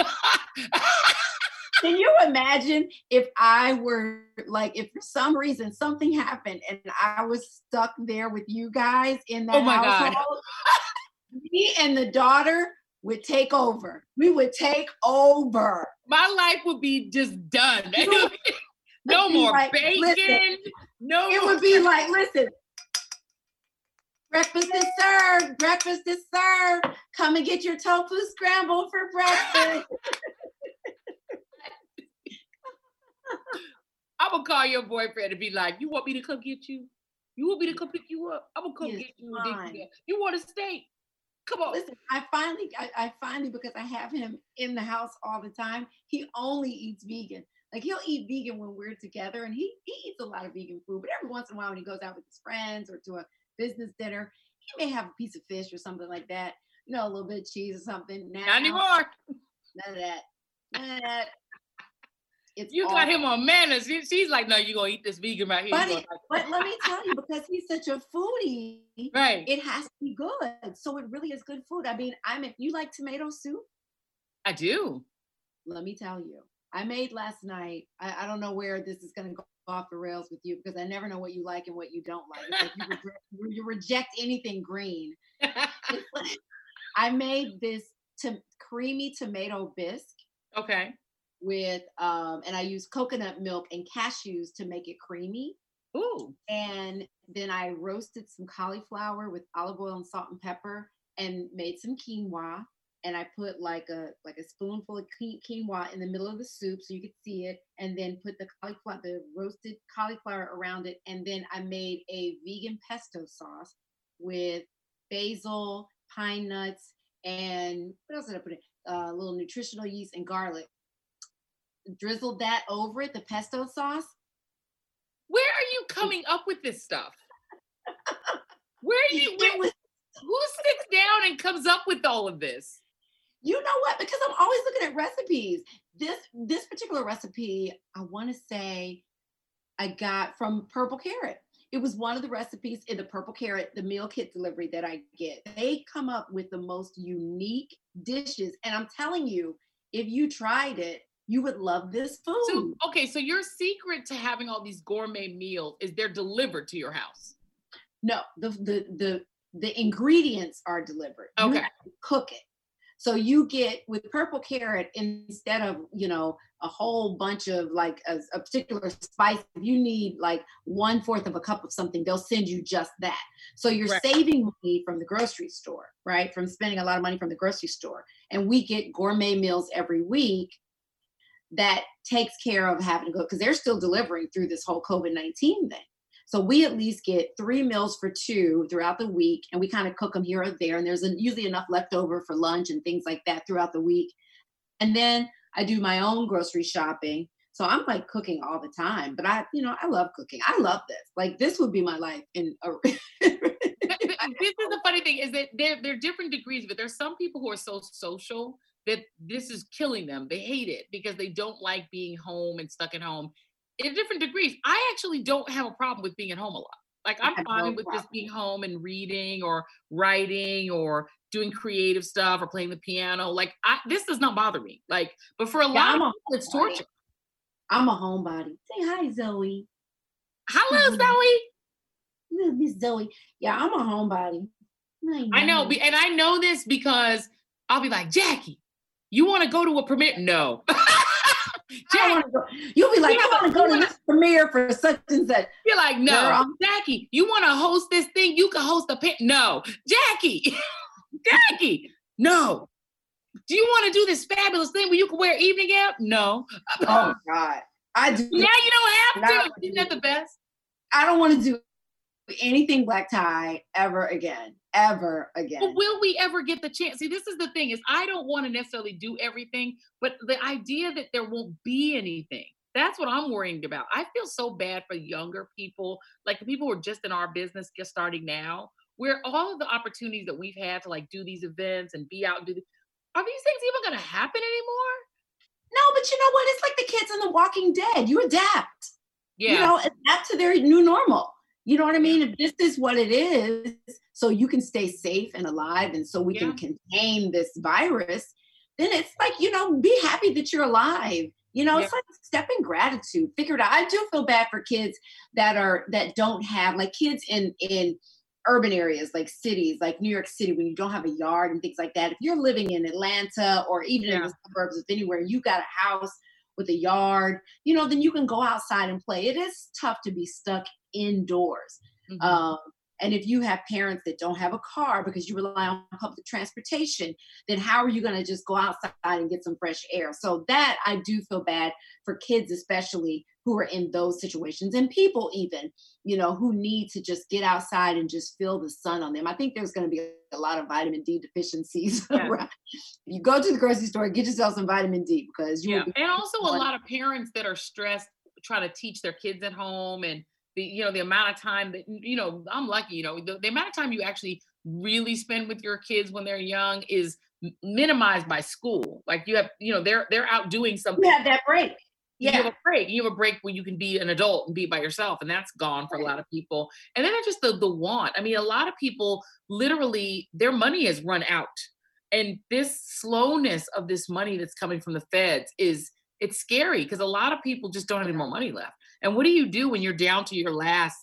Can you imagine if I were like, if for some reason something happened and I was stuck there with you guys in that oh my household, God. [laughs] me and the daughter would take over. We would take over. My life would be just done. [laughs] no more like, bacon. Listen, no, it would be [laughs] like, listen, breakfast is served. Breakfast is served. Come and get your tofu scramble for breakfast. I'm gonna call your boyfriend and be like, "You want me to come get you? You want me to come pick you up? I'm gonna come get you. You want to stay? Come on." Listen, I finally, I, I finally, because I have him in the house all the time. He only eats vegan. Like he'll eat vegan when we're together, and he he eats a lot of vegan food. But every once in a while, when he goes out with his friends or to a business dinner, he may have a piece of fish or something like that. You know, a little bit of cheese or something. Now, Not anymore. None of that. None of that. It's you got him on manners. she's like, no, you're gonna eat this vegan right here. But, it, but let me tell you, because he's such a foodie, right? It has to be good. So it really is good food. I mean, I mean, you like tomato soup? I do. Let me tell you, I made last night. I, I don't know where this is gonna go off the rails with you because I never know what you like and what you don't like. like you, reject, [laughs] you, reject, anything green. [laughs] [laughs] I made this to, creamy tomato bisque. Okay with um, and I use coconut milk and cashews to make it creamy. Ooh. And then I roasted some cauliflower with olive oil and salt and pepper and made some quinoa. And I put like a like a spoonful of quinoa in the middle of the soup so you could see it, and then put the cauliflower, the roasted cauliflower around it, and then I made a vegan pesto sauce with basil, pine nuts, and what else did I put in? A uh, little nutritional yeast and garlic drizzled that over it, the pesto sauce. Where are you coming up with this stuff? Where are you? Where, was, who sits down and comes up with all of this? You know what? Because I'm always looking at recipes. This this particular recipe, I want to say, I got from Purple Carrot. It was one of the recipes in the Purple Carrot, the meal kit delivery that I get. They come up with the most unique dishes, and I'm telling you, if you tried it, you would love this food. So, okay, so your secret to having all these gourmet meals is they're delivered to your house. No, the the the the ingredients are delivered. Okay. cook it. So you get with purple carrot instead of you know a whole bunch of like a, a particular spice. If you need like one fourth of a cup of something, they'll send you just that. So you're right. saving money from the grocery store, right? From spending a lot of money from the grocery store. And we get gourmet meals every week that takes care of having to go because they're still delivering through this whole COVID 19 thing. So we at least get three meals for two throughout the week, and we kind of cook them here or there. And there's usually enough left over for lunch and things like that throughout the week. And then I do my own grocery shopping. So I'm like cooking all the time, but I, you know, I love cooking. I love this. Like this would be my life in a [laughs] this is the funny thing is that there, there are different degrees, but there's some people who are so social that this is killing them. They hate it because they don't like being home and stuck at home in different degrees. I actually don't have a problem with being at home a lot. Like I'm fine no with just being home and reading or writing or doing creative stuff or playing the piano. Like I, this does not bother me. Like, but for a yeah, lot of people, it's torture. I'm a homebody. Say hi, Zoe. Hello, mm-hmm. Zoe. Miss Zoe. Yeah, I'm a homebody. I know, and I know this because I'll be like, Jackie, you want to go to a premiere? No. [laughs] You'll be like, you want to go to this premiere for such and such. You're like, no, Girl. Jackie, you want to host this thing? You can host a pin. No, Jackie, [laughs] Jackie, no. Do you want to do this fabulous thing where you can wear evening gown? No. Oh God, I do. [laughs] Now you don't have to. Isn't that the best? I don't want to do anything black tie ever again ever again. But will we ever get the chance? See, this is the thing is I don't want to necessarily do everything, but the idea that there won't be anything. That's what I'm worrying about. I feel so bad for younger people, like the people who are just in our business, just starting now, where all of the opportunities that we've had to like do these events and be out and do the, are these things even going to happen anymore? No, but you know what? It's like the kids in The Walking Dead. You adapt. Yeah. You know, adapt to their new normal. You know what I mean? If this is what it is, so you can stay safe and alive, and so we yeah. can contain this virus, then it's like, you know, be happy that you're alive. You know, yeah. it's like step in gratitude. Figure it out. I do feel bad for kids that are that don't have like kids in in urban areas like cities like New York City when you don't have a yard and things like that. If you're living in Atlanta or even yeah. in the suburbs of anywhere, you got a house with a yard, you know, then you can go outside and play. It is tough to be stuck indoors. Mm-hmm. Um, and if you have parents that don't have a car because you rely on public transportation, then how are you going to just go outside and get some fresh air? So that I do feel bad for kids, especially who are in those situations and people even, you know, who need to just get outside and just feel the sun on them. I think there's going to be a lot of vitamin D deficiencies. [laughs] Yeah. you go to the grocery store, get yourself some vitamin D because you yeah. and also a lot of parents that are stressed trying to teach their kids at home and the you know the amount of time that you know i'm lucky you know the, the amount of time you actually really spend with your kids when they're young is minimized by school like you have you know they're they're out doing something you have that break yeah. You have a break. You have a break where you can be an adult and be by yourself, and that's gone for a lot of people. And then just the the want. I mean, a lot of people literally their money has run out, and this slowness of this money that's coming from the feds is it's scary because a lot of people just don't have any more money left. And what do you do when you're down to your last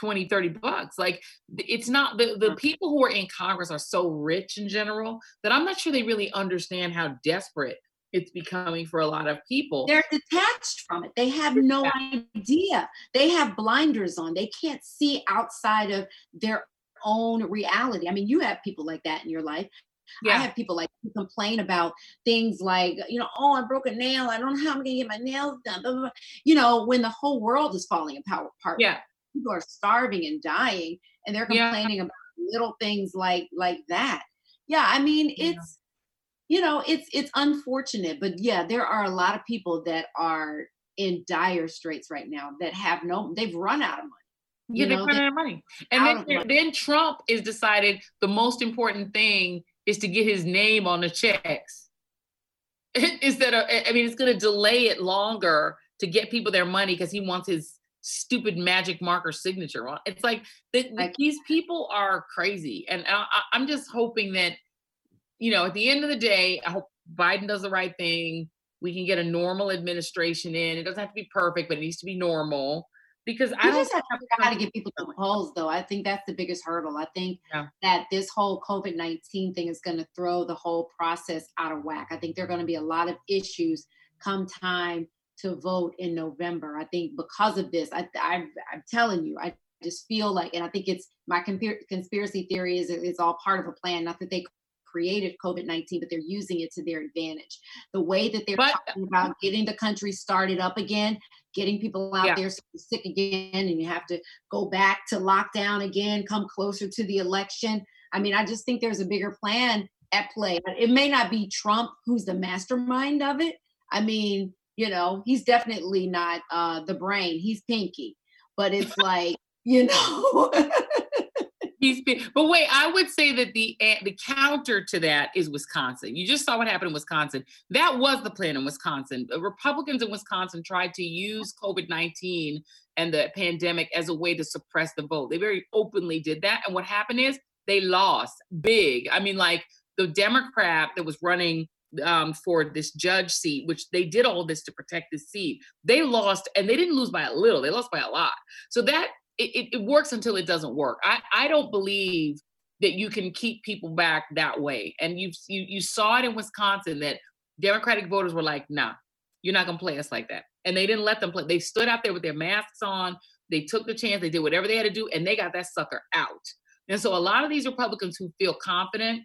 20, 30 bucks? Like it's not the, the mm. people who are in Congress are so rich in general that I'm not sure they really understand how desperate it's becoming for a lot of people. They're detached from it. They have no idea. They have blinders on. They can't see outside of their own reality. I mean, you have people like that in your life. Yeah. I have people like complain about things like, you know, oh, I broke a nail. I don't know how I'm going to get my nails done. Blah, blah, blah. You know, when the whole world is falling apart. Yeah. People are starving and dying, and they're complaining yeah. about little things like like that. Yeah, I mean, yeah. it's you know, it's it's unfortunate, but yeah, there are a lot of people that are in dire straits right now that have no, they've run out of money. Yeah, they've run out of money. And then, then Trump is decided the most important thing is to get his name on the checks. [laughs] Instead of, I mean, it's going to delay it longer to get people their money because he wants his stupid magic marker signature on. It's like, the, the, these people are crazy, and I, I'm just hoping that, you know, at the end of the day, I hope Biden does the right thing. We can get a normal administration in. It doesn't have to be perfect, but it needs to be normal because I just have to how to get people to polls, though. I think that's the biggest hurdle. I think yeah. that this whole COVID nineteen thing is going to throw the whole process out of whack. I think there are going to be a lot of issues come time to vote in November. I think because of this, I, I I'm telling you, I just feel like, and I think it's my conspiracy theory is it's all part of a plan. Not that they created COVID 19, but they're using it to their advantage. The way that they're but, talking about getting the country started up again, getting people out yeah. there sick again, and you have to go back to lockdown again, come closer to the election. I mean, I just think there's a bigger plan at play. It may not be Trump who's the mastermind of it. I mean, you know, he's definitely not uh, the brain, he's Pinky. But it's like, you know. [laughs] He's been, but wait, I would say that the the counter to that is Wisconsin. You just saw what happened in Wisconsin. That was the plan in Wisconsin. The Republicans in Wisconsin tried to use COVID nineteen and the pandemic as a way to suppress the vote. They very openly did that, and what happened is they lost big. I mean, like the Democrat that was running um, for this judge seat, which they did all this to protect this seat. They lost, and they didn't lose by a little; they lost by a lot. So that it, it works until it doesn't work. I, I don't believe that you can keep people back that way. And you you you saw it in Wisconsin that Democratic voters were like, nah, You're not gonna play us like that. And they didn't let them play. They stood out there with their masks on. They took the chance. They did whatever they had to do, and they got that sucker out. And so a lot of these Republicans who feel confident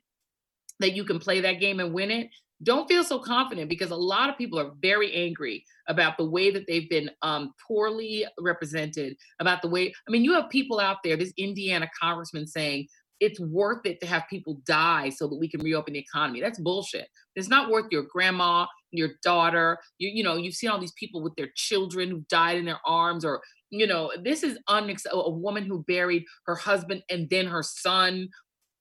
that you can play that game and win it don't feel so confident because a lot of people are very angry about the way that they've been um, poorly represented about the way i mean you have people out there this indiana congressman saying it's worth it to have people die so that we can reopen the economy. That's bullshit. It's not worth your grandma your daughter you, you know you've seen all these people with their children who died in their arms or you know this is unacceptable a woman who buried her husband and then her son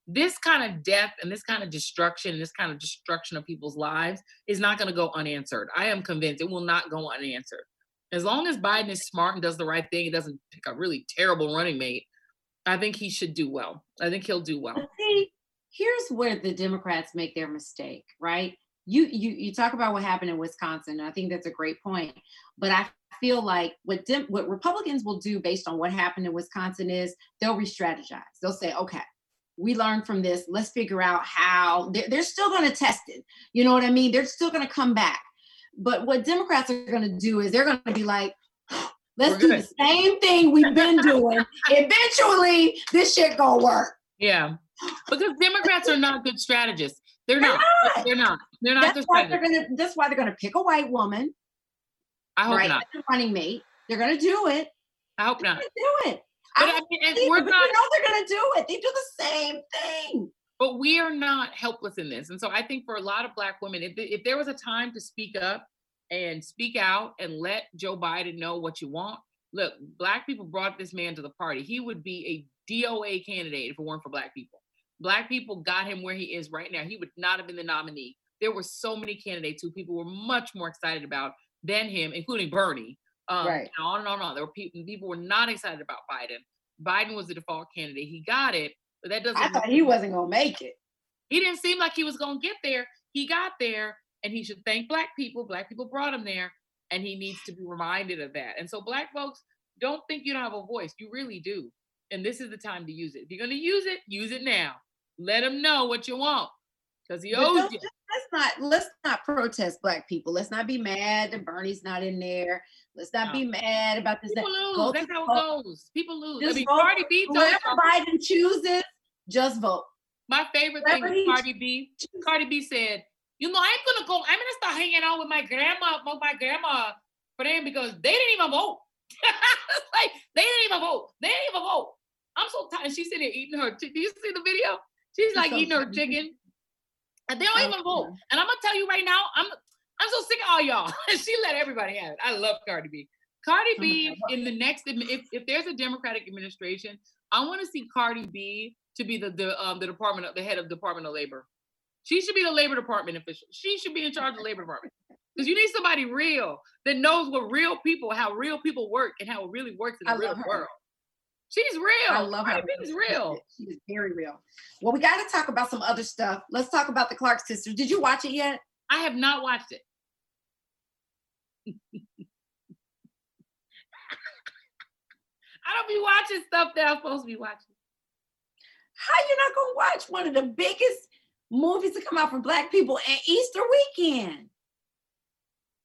this kind of death and this kind of destruction and this kind of destruction of people's lives is not going to go unanswered. I am convinced it will not go unanswered. As long as Biden is smart and does the right thing, he doesn't pick a really terrible running mate. I think he should do well. I think he'll do well. See, here's where the Democrats make their mistake, right? You you you talk about what happened in Wisconsin. I think that's a great point. But I feel like what Dem- what Republicans will do based on what happened in Wisconsin is they'll re-strategize. They'll say, okay, we learned from this. Let's figure out how they're, they're still going to test it. You know what I mean? They're still going to come back. But what Democrats are going to do is they're going to be like, let's do the same thing we've been doing. [laughs] Eventually, this shit gonna work. Yeah, because Democrats are not good strategists. They're, they're not. not. They're not. They're not. That's why they're gonna. That's why they're gonna pick a white woman. I hope right, not. running mate. They're gonna do it. I hope not. Do it. But I, I mean, we're not. You know they're going to do it. They do the same thing. But we are not helpless in this, and so I think for a lot of Black women, if if there was a time to speak up and speak out and let Joe Biden know what you want, look, Black people brought this man to the party. He would be a DOA candidate if it weren't for Black people. Black people got him where he is right now. He would not have been the nominee. There were so many candidates who people were much more excited about than him, including Bernie. Um, right. And on and on and on. There were people, people were not excited about Biden. Biden was the default candidate. He got it, but that doesn't. I thought he wasn't gonna make it. He didn't seem like he was gonna get there. He got there, and he should thank Black people. Black people brought him there, and he needs to be reminded of that. And so, Black folks, don't think you don't have a voice. You really do, and this is the time to use it. If you're gonna use it, use it now. Let him know what you want, because he owes you let's not let's not protest black people. Let's not be mad that Bernie's not in there. Let's not no. be mad about this. People that. lose. That's how it goes. People lose. Just I mean, vote. Cardi B. Whoever Biden chooses, just vote. My favorite Whatever thing is Cardi B. Cardi B said, "You know, I'm gonna go. I'm gonna start hanging out with my grandma, with my grandma friend because they didn't even vote. [laughs] like they didn't even vote. They didn't even vote. I'm so tired. She's sitting there eating her. Do you see the video? She's like so eating funny. her chicken and they don't oh, even vote. And I'm gonna tell you right now, I'm I'm so sick of all y'all. [laughs] she let everybody have it. I love Cardi B. Cardi oh B in the next if if there's a Democratic administration, I want to see Cardi B to be the the um the department of the head of Department of Labor. She should be the Labor Department official. She should be in charge of the Labor Department. Because you need somebody real that knows what real people, how real people work, and how it really works in the I real world. She's real. I love her. She's real. She is very real. Well, we got to talk about some other stuff. Let's talk about the Clark sisters. Did you watch it yet? I have not watched it. [laughs] I don't be watching stuff that I'm supposed to be watching. How you not gonna watch one of the biggest movies to come out for Black people and Easter weekend?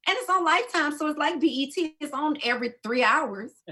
And it's on Lifetime, so it's like BET. It's on every three hours. [laughs]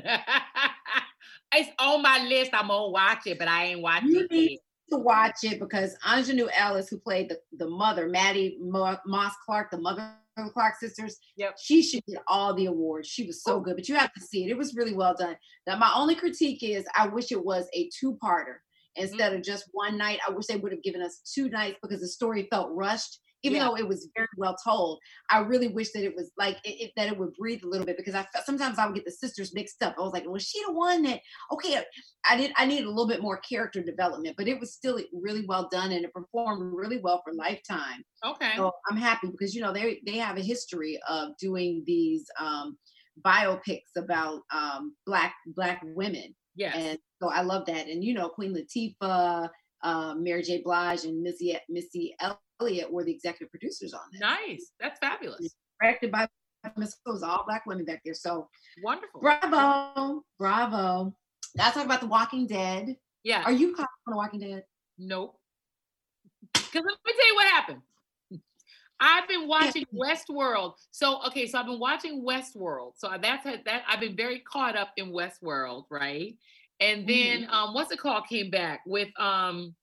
it's on my list. I'm gonna watch it, but I ain't watching you need To watch it because Aunjanue Ellis, who played the, the mother, Mattie Moss Clark, the mother of the Clark sisters, yep. she should get all the awards. She was so good, but you have to see it. It was really well done. Now, my only critique is I wish it was a two-parter instead mm-hmm. of just one night. I wish they would have given us two nights because the story felt rushed even yeah. though it was very well told i really wish that it was like it, it, that it would breathe a little bit because i felt sometimes i would get the sisters mixed up. I was like was she the one that okay i did i needed a little bit more character development but it was still really well done and it performed really well for lifetime. Okay. So i'm happy because you know they they have a history of doing these um biopics about um black black women. Yeah and so i love that. And you know queen latifah uh, Mary J. Blige and Missy Missy Elliott were the executive producers on this. Nice. That's fabulous. Directed by Miss was all black women back there. So wonderful. Bravo. Bravo. Now talk about The Walking Dead. Yeah. Are you caught on The Walking Dead? Nope. Because let me tell you what happened. I've been watching [laughs] Westworld. So okay, so I've been watching Westworld. So that's that I've been very caught up in Westworld, right? And then mm-hmm. um, what's it called? Came back with um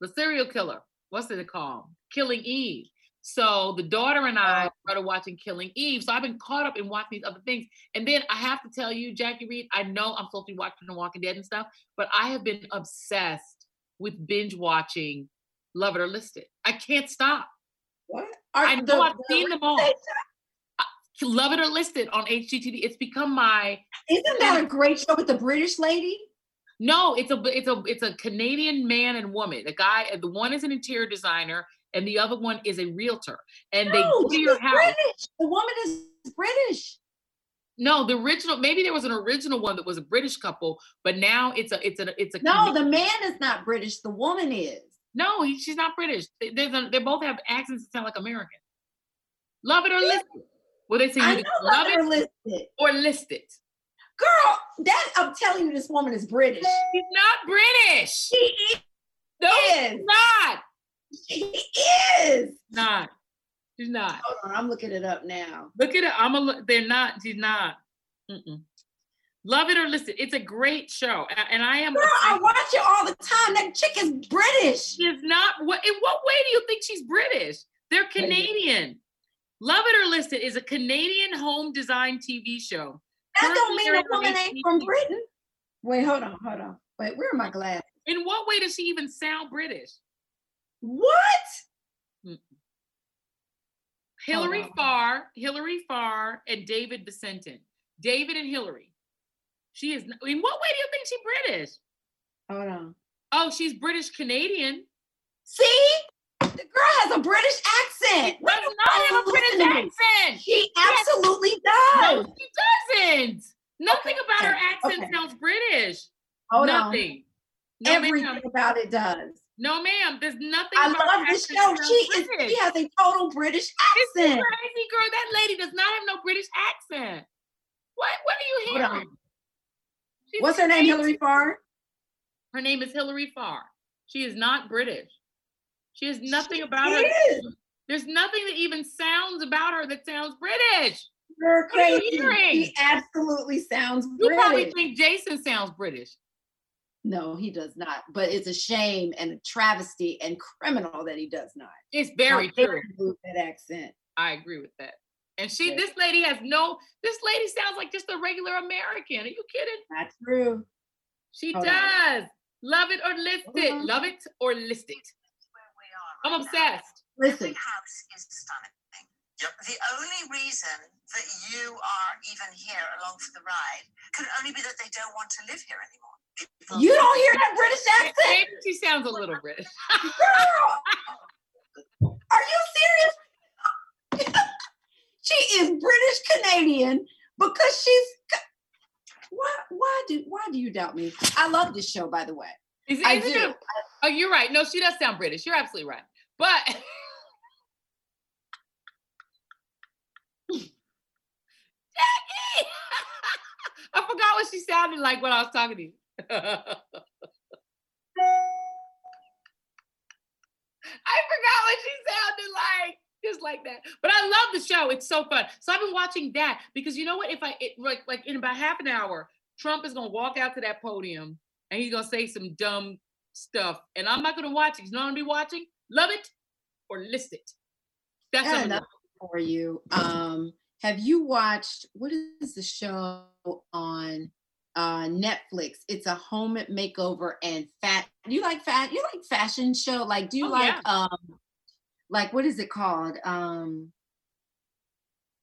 the serial killer. What's it called? Killing Eve. So the daughter and I started watching Killing Eve. So I've been caught up in watching these other things. And then I have to tell you, Jackie Reid, I know I'm supposed to be watching The Walking Dead and stuff, but I have been obsessed with binge watching Love It or List It. I can't stop. What? Are I know the, I've the, seen them all. Uh, Love It or List It on HGTV. It's become my. Isn't that a great show with the British lady? No, it's a it's a it's a Canadian man and woman. The guy, uh, the one is an interior designer, and the other one is a realtor. And no, they your house. British. The woman is British. No, the original. Maybe there was an original one that was a British couple, but now it's a it's a it's a. No, Canadian. the man is not British. The woman is. No, he, she's not British. They, a, they both have accents that sound like American. Love it or list it. Well, they say you love it or list it. Or list it. Girl, that I'm telling you, this woman is British. She's not British. She is. No, she's not. She is. Not. She's not. Hold on, I'm looking it up now. Look at it. I'm a look. They're not. She's not. Mm-mm. Love it or list it. It's a great show, and I am. Girl, I watch it all the time. That chick is British. She's not. What? In what way do you think she's British? They're Canadian. Love it or list it is a Canadian home design TV show. That don't mean a woman ain't from Britain. Wait, hold on, hold on. Wait, where are my glasses? In what way does she even sound British? What? Mm. Hilary Farr, Hilary Farr, and David Visentin. David and Hilary. She is. In what way do you think she's British? Hold on. Oh, she's British Canadian. See, the girl has a British accent. She does not have a British accent. She absolutely does. No, she doesn't. Nothing okay. about her accent okay. sounds British. Hold Nothing. On. No, Everything ma'am. about it does. No, ma'am. There's nothing. I love this show. She is. She has a total British accent. It's crazy, girl. That lady does not have no British accent. What? What are you hearing? What's her name? Hilary Farr. Her name is Hilary Farr. She is not British. She has nothing she about is. her. There's nothing that even sounds about her that sounds British. You're crazy. You he absolutely sounds you British. probably think Jason sounds British. No, he does not. But it's a shame and a travesty and criminal that he does not. It's very true. That accent. I agree with that. And she, yeah. this lady has no. This lady sounds like just a regular American. Are you kidding? That's true. She Hold does. On. Love it or list it. Uh-huh. Love it or list it. I'm obsessed. Listen. Every house is stunning. Yep. The only reason that you are even here along for the ride could only be that they don't want to live here anymore. People you don't hear that British [laughs] accent? Maybe she sounds a little British. Girl, are you serious? she is British Canadian because she's. Why? Why do? Why do you doubt me? I love this show, by the way. Is, I do. It, oh, you're right. No, she does sound British. You're absolutely right. But [laughs] Jackie, [laughs] I forgot what she sounded like when I was talking to you. [laughs] I forgot what she sounded like just like that. But I love the show. It's so fun. So I've been watching that because you know what? If I it, like like in about half an hour, Trump is gonna walk out to that podium and he's gonna say some dumb stuff, and I'm not gonna watch it. You know what I'm gonna be watching? Love it or list it. That's enough for you. Um, have you watched what is the show on uh, Netflix? It's a home makeover and fat. You like fat? You like fashion show? Like, do you oh, like yeah. um, like what is it called? Um,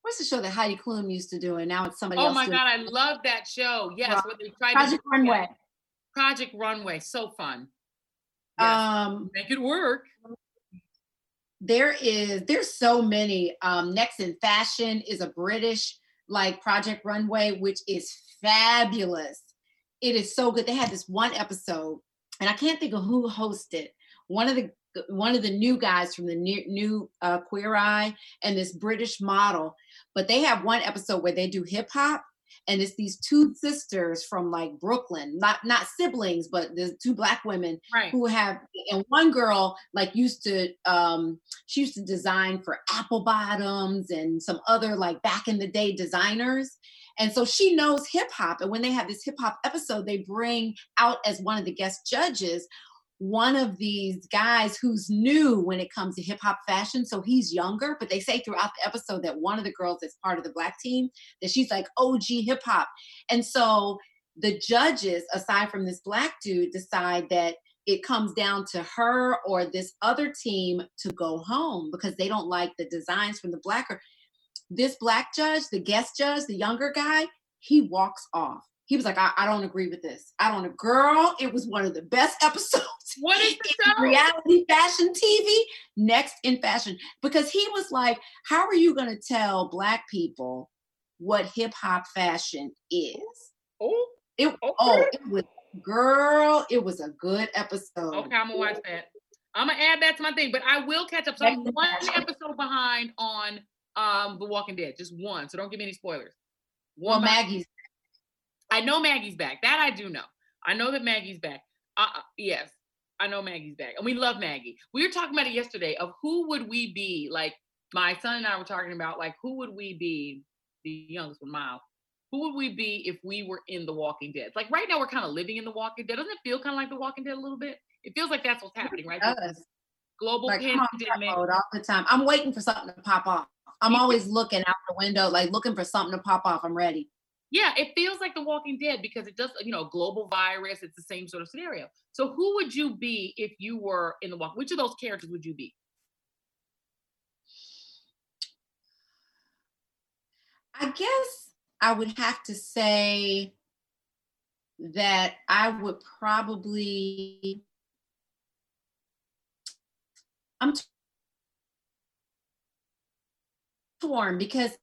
what's the show that Heidi Klum used to do, and now it's somebody oh else. Oh my god, I love that show. Yes, tried Project Runway. Project Runway, so fun. Yes. Um, make it work. There is there's so many. Um, Next in Fashion is a British like Project Runway, which is fabulous. It is so good. They had this one episode, and I can't think of who hosted. One of the one of the new guys from the new, new uh, Queer Eye and this British model, but they have one episode where they do hip hop and it's these two sisters from like Brooklyn, not not siblings, but the two black women Right. who have and one girl like used to um she used to design for apple bottoms and some other like back in the day designers and so she knows hip hop and when they have this hip hop episode they bring out as one of the guest judges one of these guys who's new when it comes to hip hop fashion so he's younger but they say throughout the episode that one of the girls that's part of the black team that she's like OG hip hop and so the judges aside from this black dude decide that it comes down to her or this other team to go home because they don't like the designs from the blacker. This black judge, the guest judge, the younger guy, he walks off. He was like, I, I don't agree with this. I don't. Girl, it was one of the best [laughs] episodes What is the show? reality fashion TV. Next in fashion, because he was like, "How are you going to tell black people what hip hop fashion is?" Oh, It Okay. oh, it was girl. It was a good episode. okay, I'm gonna watch that. I'm gonna add that to my thing, but I will catch up. So I'm one episode behind on um The Walking Dead, just one. So don't give me any spoilers. Well, One. behind- Maggie's I know Maggie's back. That I do know. I know that Maggie's back. Uh, uh, yes, I know Maggie's back, and we love Maggie. We were talking about it yesterday of who would we be? Like my son and I were talking about like who would we be? The youngest one, Miles. Who would we be if we were in The Walking Dead? Like right now, we're kind of living in The Walking Dead. Doesn't it feel kind of like The Walking Dead a little bit? It feels like that's what's happening, right? Global like pandemic. all the time. I'm waiting for something to pop off. I'm always looking out the window, like looking for something to pop off. I'm ready. Yeah, it feels like The Walking Dead because it does, you know, global virus. It's the same sort of scenario. So, who would you be if you were in the walk? Which of those characters would you be? I guess I would have to say that I would probably. I'm torn because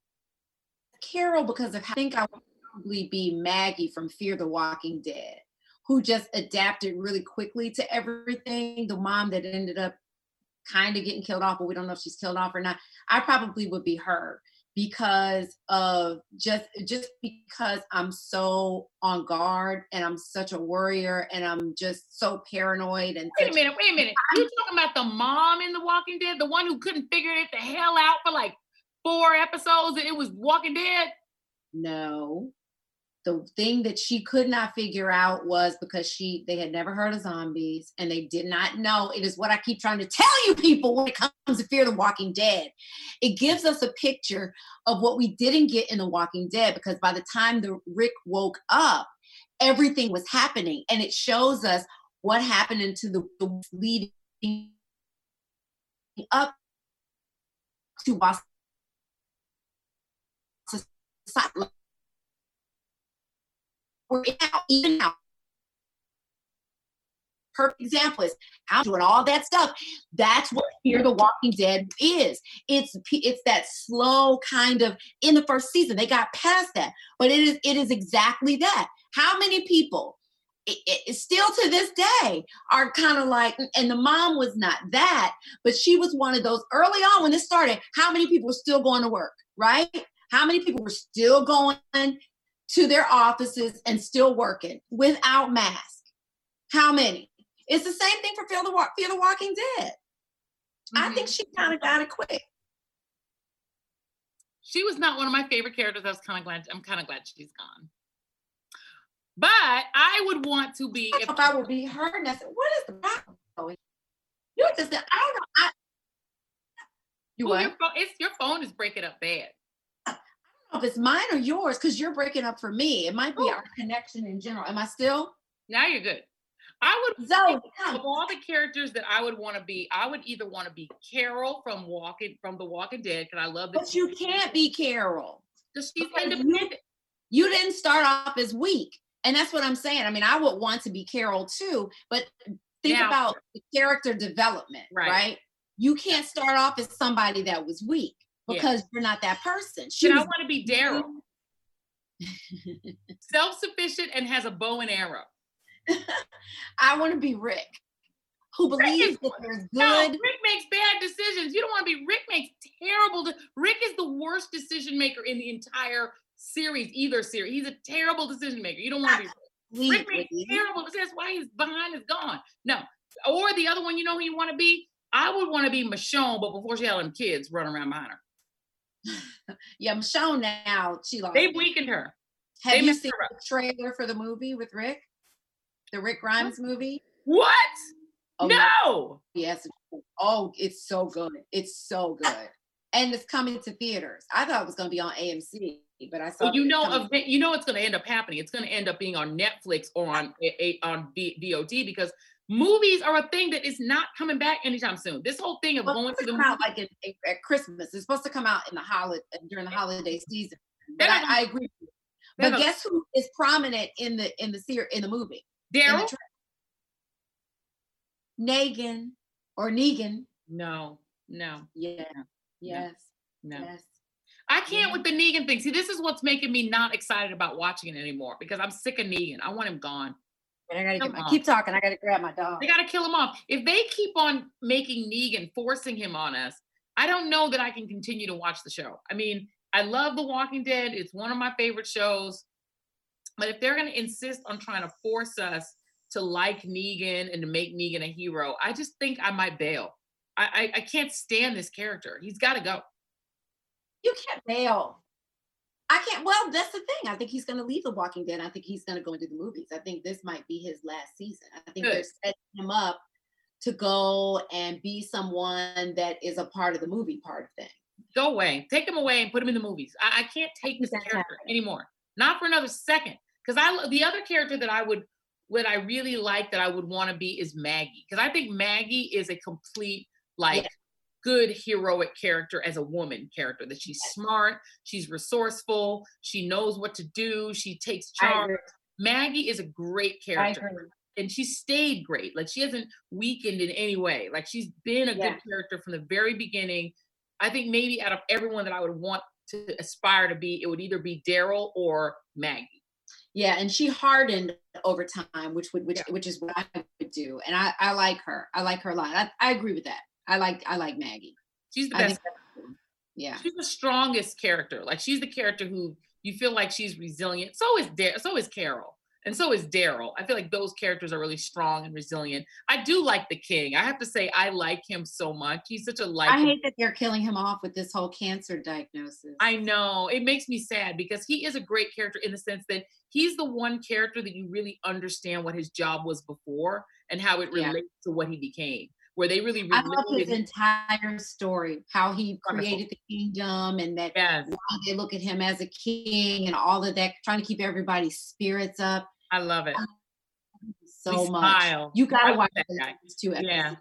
Carol, because of I think I would probably be Maggie from Fear the Walking Dead, who just adapted really quickly to everything. The mom that ended up kind of getting killed off, but we don't know if she's killed off or not. I probably would be her because of just just because I'm so on guard and I'm such a worrier and I'm just so paranoid and Wait a minute, wait a minute. You talking about the mom in The Walking Dead, the one who couldn't figure it the hell out for like four episodes and it was Walking Dead? No. The thing that she could not figure out was because she they had never heard of zombies and they did not know. It is what I keep trying to tell you people when it comes to Fear of the Walking Dead. It gives us a picture of what we didn't get in The Walking Dead because by the time the Rick woke up, everything was happening and it shows us what happened into the, the leading up to society we're even now. Perfect example is how doing all that stuff. That's what Fear the Walking Dead is. It's it's that slow kind of in the first season. They got past that, but it is it is exactly that. How many people? It, it- still to this day are kind of like, mm, and the mom was not that, but she was one of those early on when this started. How many people were still going to work, right? How many people were still going to their offices and still working without mask. How many? It's the same thing for Fear the, Fear the Walking Dead. I mm-hmm. think she kind of got it quick. She was not one of my favorite characters. I was kind of glad. I'm kind of glad she's gone. But I would want to be I if I would be her, and I said, "What is the problem?" Chloe? You just, I don't know. I, you what? your phone, it's your phone is breaking up bad. I don't know if it's mine or yours because you're breaking up for me. It might be Oh. our connection in general. Am I still? Now you're good. I would Zoe, of all the characters that I would want to be, I would either want to be Carol from Walking from The Walking Dead because I love But this. you can't be Carol. Because she's because you- you didn't start off as weak. And that's what I'm saying. I mean, I would want to be Carol too, but think Now- about the character development, Right. right. You can't start off as somebody that was weak Yeah. because you're not that person. She I want to be Daryl, [laughs] self-sufficient and has a bow and arrow. [laughs] I want to be Rick, who Rick believes is- that there's No, good. Rick makes bad decisions. You don't want to be Rick makes terrible. De- Rick is the worst decision maker in the entire series, either series. He's a terrible decision maker. You don't want to be Rick. Rick makes terrible decisions. Why he's behind is gone. No. Or the other one, you know who you want to be? I would want to be Michonne, but before she had them kids running around behind her. [laughs] yeah, Michonne now, she lost. They weakened her. Have they you seen the trailer for the movie with Rick? The Rick Grimes movie? What? Oh, no. Yes. Oh, it's so good. It's so good. And it's coming to theaters. I thought it was going to be on AMC, but I saw. Well, you know, you know, it's going to end up happening. It's going to end up being on Netflix or on a, on VOD because movies are a thing that is not coming back anytime soon. This whole thing of well, going to the out like at, at, Christmas. It's supposed to come out in the holiday uh, during the holiday season. But I, I, agree. But guess who is prominent in the in the series in the movie? Daryl. Negan or Negan. No, no. Yeah. Yes. No. Yes. I can't yeah. with the Negan thing. See, this is what's making me not excited about watching it anymore because I'm sick of Negan. I want him gone. I gotta get keep talking. I gotta grab my dog. They gotta kill him off. If they keep on making Negan, forcing him on us, I don't know that I can continue to watch the show. I mean, I love The Walking Dead. It's one of my favorite shows. But if they're gonna insist on trying to force us to like Negan and to make Negan a hero, I just think I might bail. I, I, I can't stand this character. He's got to go. You can't bail. I can't. Well, that's the thing. I think he's going to leave The Walking Dead. I think he's going to go into the movies. I think this might be his last season. I think Good. they're setting him up to go and be someone that is a part of the movie part of thing. Go away. Take him away and put him in the movies. I, I can't take this character happening. anymore. Not for another second. Because I the other character that I would what I really like that I would want to be is Maggie. Because I think Maggie is a complete like yeah. Good heroic character as a woman character. That she's smart, she's resourceful, she knows what to do, she takes charge. Maggie is a great character. And she stayed great. Like she hasn't weakened in any way. Like she's been a yeah. good character from the very beginning. I think maybe out of everyone that I would want to aspire to be, it would either be Daryl or Maggie. Yeah, and she hardened over time, which would which yeah. which is what I would do. And I, I like her. I like her a lot. I, I agree with that. I like I like Maggie. She's the best. Yeah. She's the strongest character. Like she's the character who you feel like she's resilient. So is Dar- so is Carol. And so is Daryl. I feel like those characters are really strong and resilient. I do like the king. I have to say, I like him so much. He's such a like. I hate that they're killing him off with this whole cancer diagnosis. I know. It makes me sad because he is a great character in the sense that he's the one character that you really understand what his job was before and how it relates yeah. to what he became. Where they really, I love his entire story, how he created the kingdom, and that yes. they look at him as a king, and all of that, trying to keep everybody's spirits up. I love it so we much. Smile. You gotta watch these two episodes. Yeah,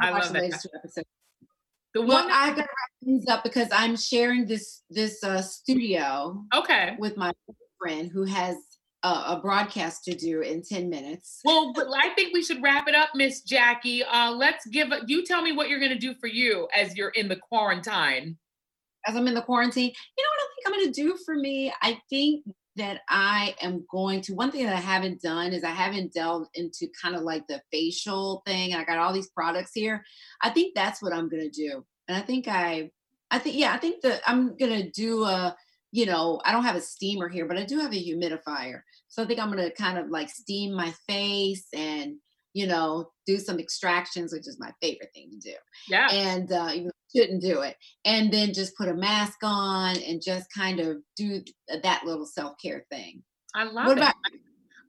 I love that. Two episodes. The one well, that- I gotta wrap things up because I'm sharing this this uh, studio. Okay. With my friend who has a, a, broadcast to do in 10 minutes. Well, but I think we should wrap it up, Miss Jackie. Uh, let's give you tell me what you're going to do for you as you're in the quarantine. As I'm in the quarantine, you know what I think I'm going to do for me? I think that I am going to, one thing that I haven't done is I haven't delved into kind of like the facial thing. I got all these products here. I think that's what I'm going to do. And I think I, I think, yeah, I think that I'm going to do a, you know, I don't have a steamer here, but I do have a humidifier. So I think I'm going to kind of like steam my face and, you know, do some extractions, which is my favorite thing to do. Yeah. And uh, you shouldn't do it. And then just put a mask on and just kind of do that little self care thing. I love what it. About-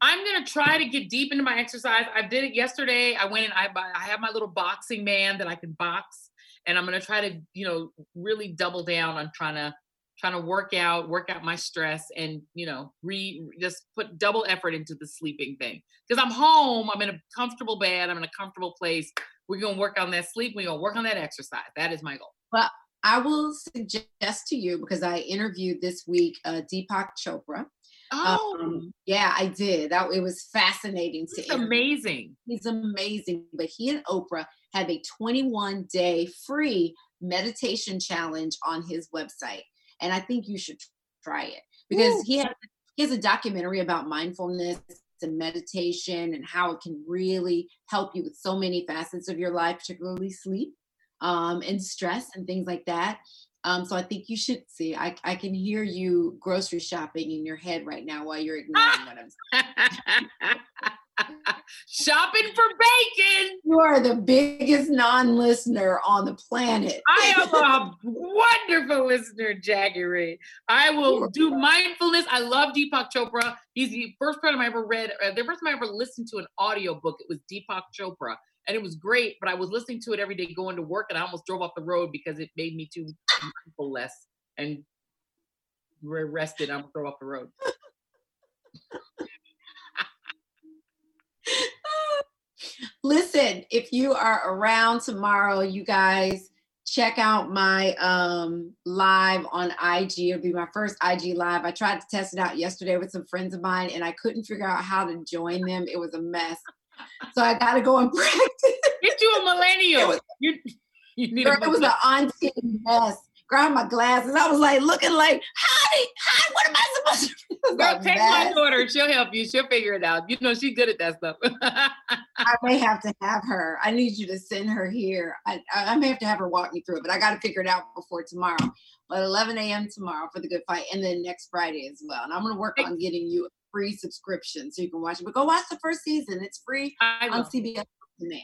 I'm gonna try to get deep into my exercise. I did it yesterday. I went and I I have my little boxing man that I can box, and I'm gonna try to you know really double down on trying to trying to work out, work out my stress, and you know, re just put double effort into the sleeping thing. Because I'm home, I'm in a comfortable bed, I'm in a comfortable place. We're gonna work on that sleep. We're gonna work on that exercise. That is my goal. Well, I will suggest to you because I interviewed this week uh, Deepak Chopra. Oh, um, yeah, I did. That it was fascinating He's to amazing. He's amazing. But he and Oprah have a 21 day free meditation challenge on his website and I think you should try it because Ooh. he has he has a documentary about mindfulness and meditation and how it can really help you with so many facets of your life, particularly sleep um, and stress and things like that. Um, so I think you should see. I, I can hear you grocery shopping in your head right now while you're ignoring what I'm saying. [laughs] Shopping for bacon. You are the biggest non-listener on the planet. I am a wonderful listener, Reid. I will do mindfulness. I love Deepak Chopra. He's the first person I ever read, uh, the first time I ever listened to an audio book. It was Deepak Chopra. And it was great, but I was listening to it every day going to work, and I almost drove off the road because it made me too mindful less and rested. I'm throw off the road. Listen, if you are around tomorrow, you guys check out my um live on IG. It'll be my first IG live. I tried to test it out yesterday with some friends of mine and I couldn't figure out how to join them. It was a mess. So I gotta go and [laughs] practice. Get you a millennial. Was, you, you need Girl, it was an auntie mess grab my glasses. I was like looking like, hi, hi, what am I supposed to do? [laughs] Girl, take my daughter. She'll help you. She'll figure it out. You know, she's good at that stuff. [laughs] I may have to have her. I need you to send her here. I, I, may have to have her walk me through it, but I got to figure it out before tomorrow. But 11 a.m. tomorrow for the good fight, and then next Friday as well. And I'm going to work on getting you a free subscription so you can watch it. But go watch the first season. It's free on CBS Demand.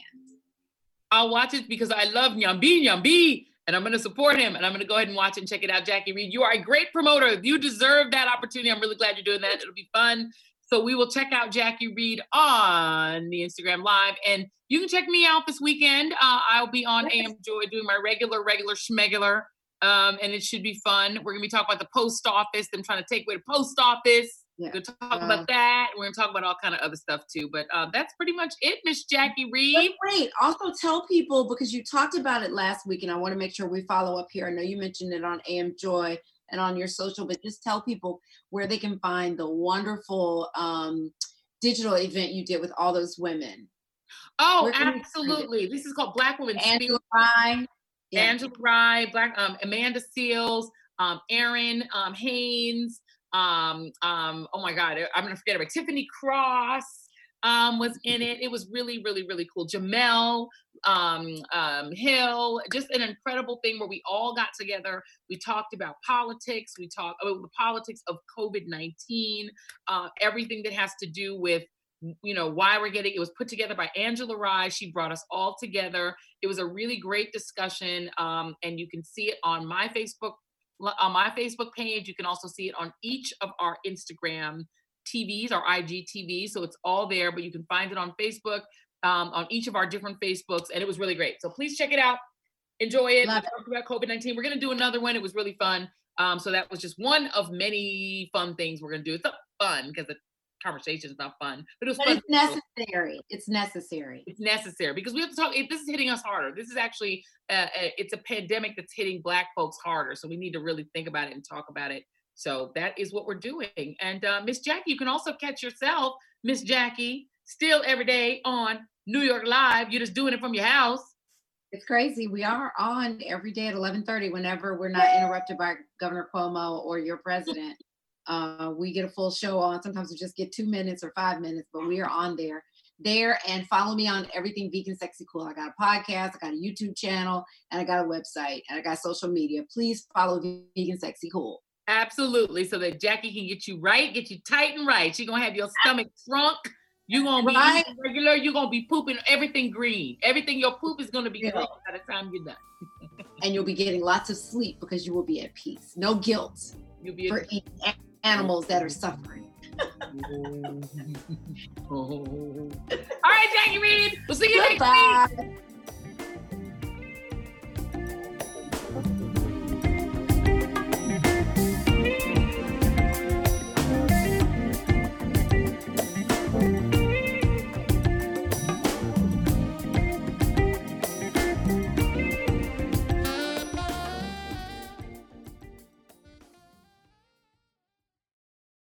I'll watch it because I love Nyambi Nyambi and I'm going to support him and I'm going to go ahead and watch and check it out. Jackie Reid, you are a great promoter. You deserve that opportunity. I'm really glad you're doing that. It'll be fun. So we will check out Jackie Reid on the Instagram Live, and you can check me out this weekend. Uh, I'll be on AM Joy doing my regular, regular schmegular, um, and it should be fun. We're gonna be talking about the post office. Them trying to take away the post office. Yeah. We're gonna talk about that. We're gonna talk about all kind of other stuff too. But uh, that's pretty much it, Miss Jackie Reid. Great. Also, tell people because you talked about it last week, and I want to make sure we follow up here. I know you mentioned it on AM Joy and on your social, but just tell people where they can find the wonderful um, digital event you did with all those women. Oh, absolutely. This is called Black Women Angela Rye. Yeah. Angela Rye, Black um, Amanda Seales, um, Aaron um, Haynes, um, um, oh my God, I'm gonna forget about Tiffany Cross um, was in it. It was really, really, really cool. Jemele um, um, Hill, just an incredible thing where we all got together. We talked about politics. We talked about the politics of COVID 19, uh, everything that has to do with you know why we're getting it was put together by angela rye she brought us all together it was a really great discussion um, and you can see it on my facebook on my Facebook page. You can also see it on each of our Instagram TVs, our IGTV. So it's all there, but you can find it on Facebook, um, on each of our different Facebooks. And it was really great. So please check it out. Enjoy it. Love it. about COVID 19. We're going to do another one. It was really fun. Um, so that was just one of many fun things we're going to do. It's fun because conversation is not fun, but it was but fun. It's necessary. It's necessary. It's necessary because we have to talk. This is hitting us harder. This is actually uh, uh, it's a pandemic that's hitting Black folks harder. So we need to really think about it and talk about it. So that is what we're doing. And uh, Miss Jackie, you can also catch yourself, Miss Jackie, still every day on New York Live. You're just doing it from your house. It's crazy. We are on every day at 11:30 whenever we're not interrupted by Governor Cuomo or your president. Uh, we get a full show on. Sometimes we just get two minutes or five minutes, but we are on there. There and follow me on everything vegan sexy cool. I got a podcast, I got a YouTube channel, and I got a website, and I got social media. Please follow vegan sexy cool. Absolutely, so that Jackie can get you right, get you tight and right. She's gonna have your stomach shrunk. You're gonna be right. regular. You're gonna be pooping everything green. Everything your poop is gonna be yeah. green by the time you're done. and you'll be getting lots of sleep because you will be at peace. No guilt. You'll be for eating animals that are mm-hmm. suffering. oh. [laughs] All right, Jackie Reid. We'll see you Goodbye. next week.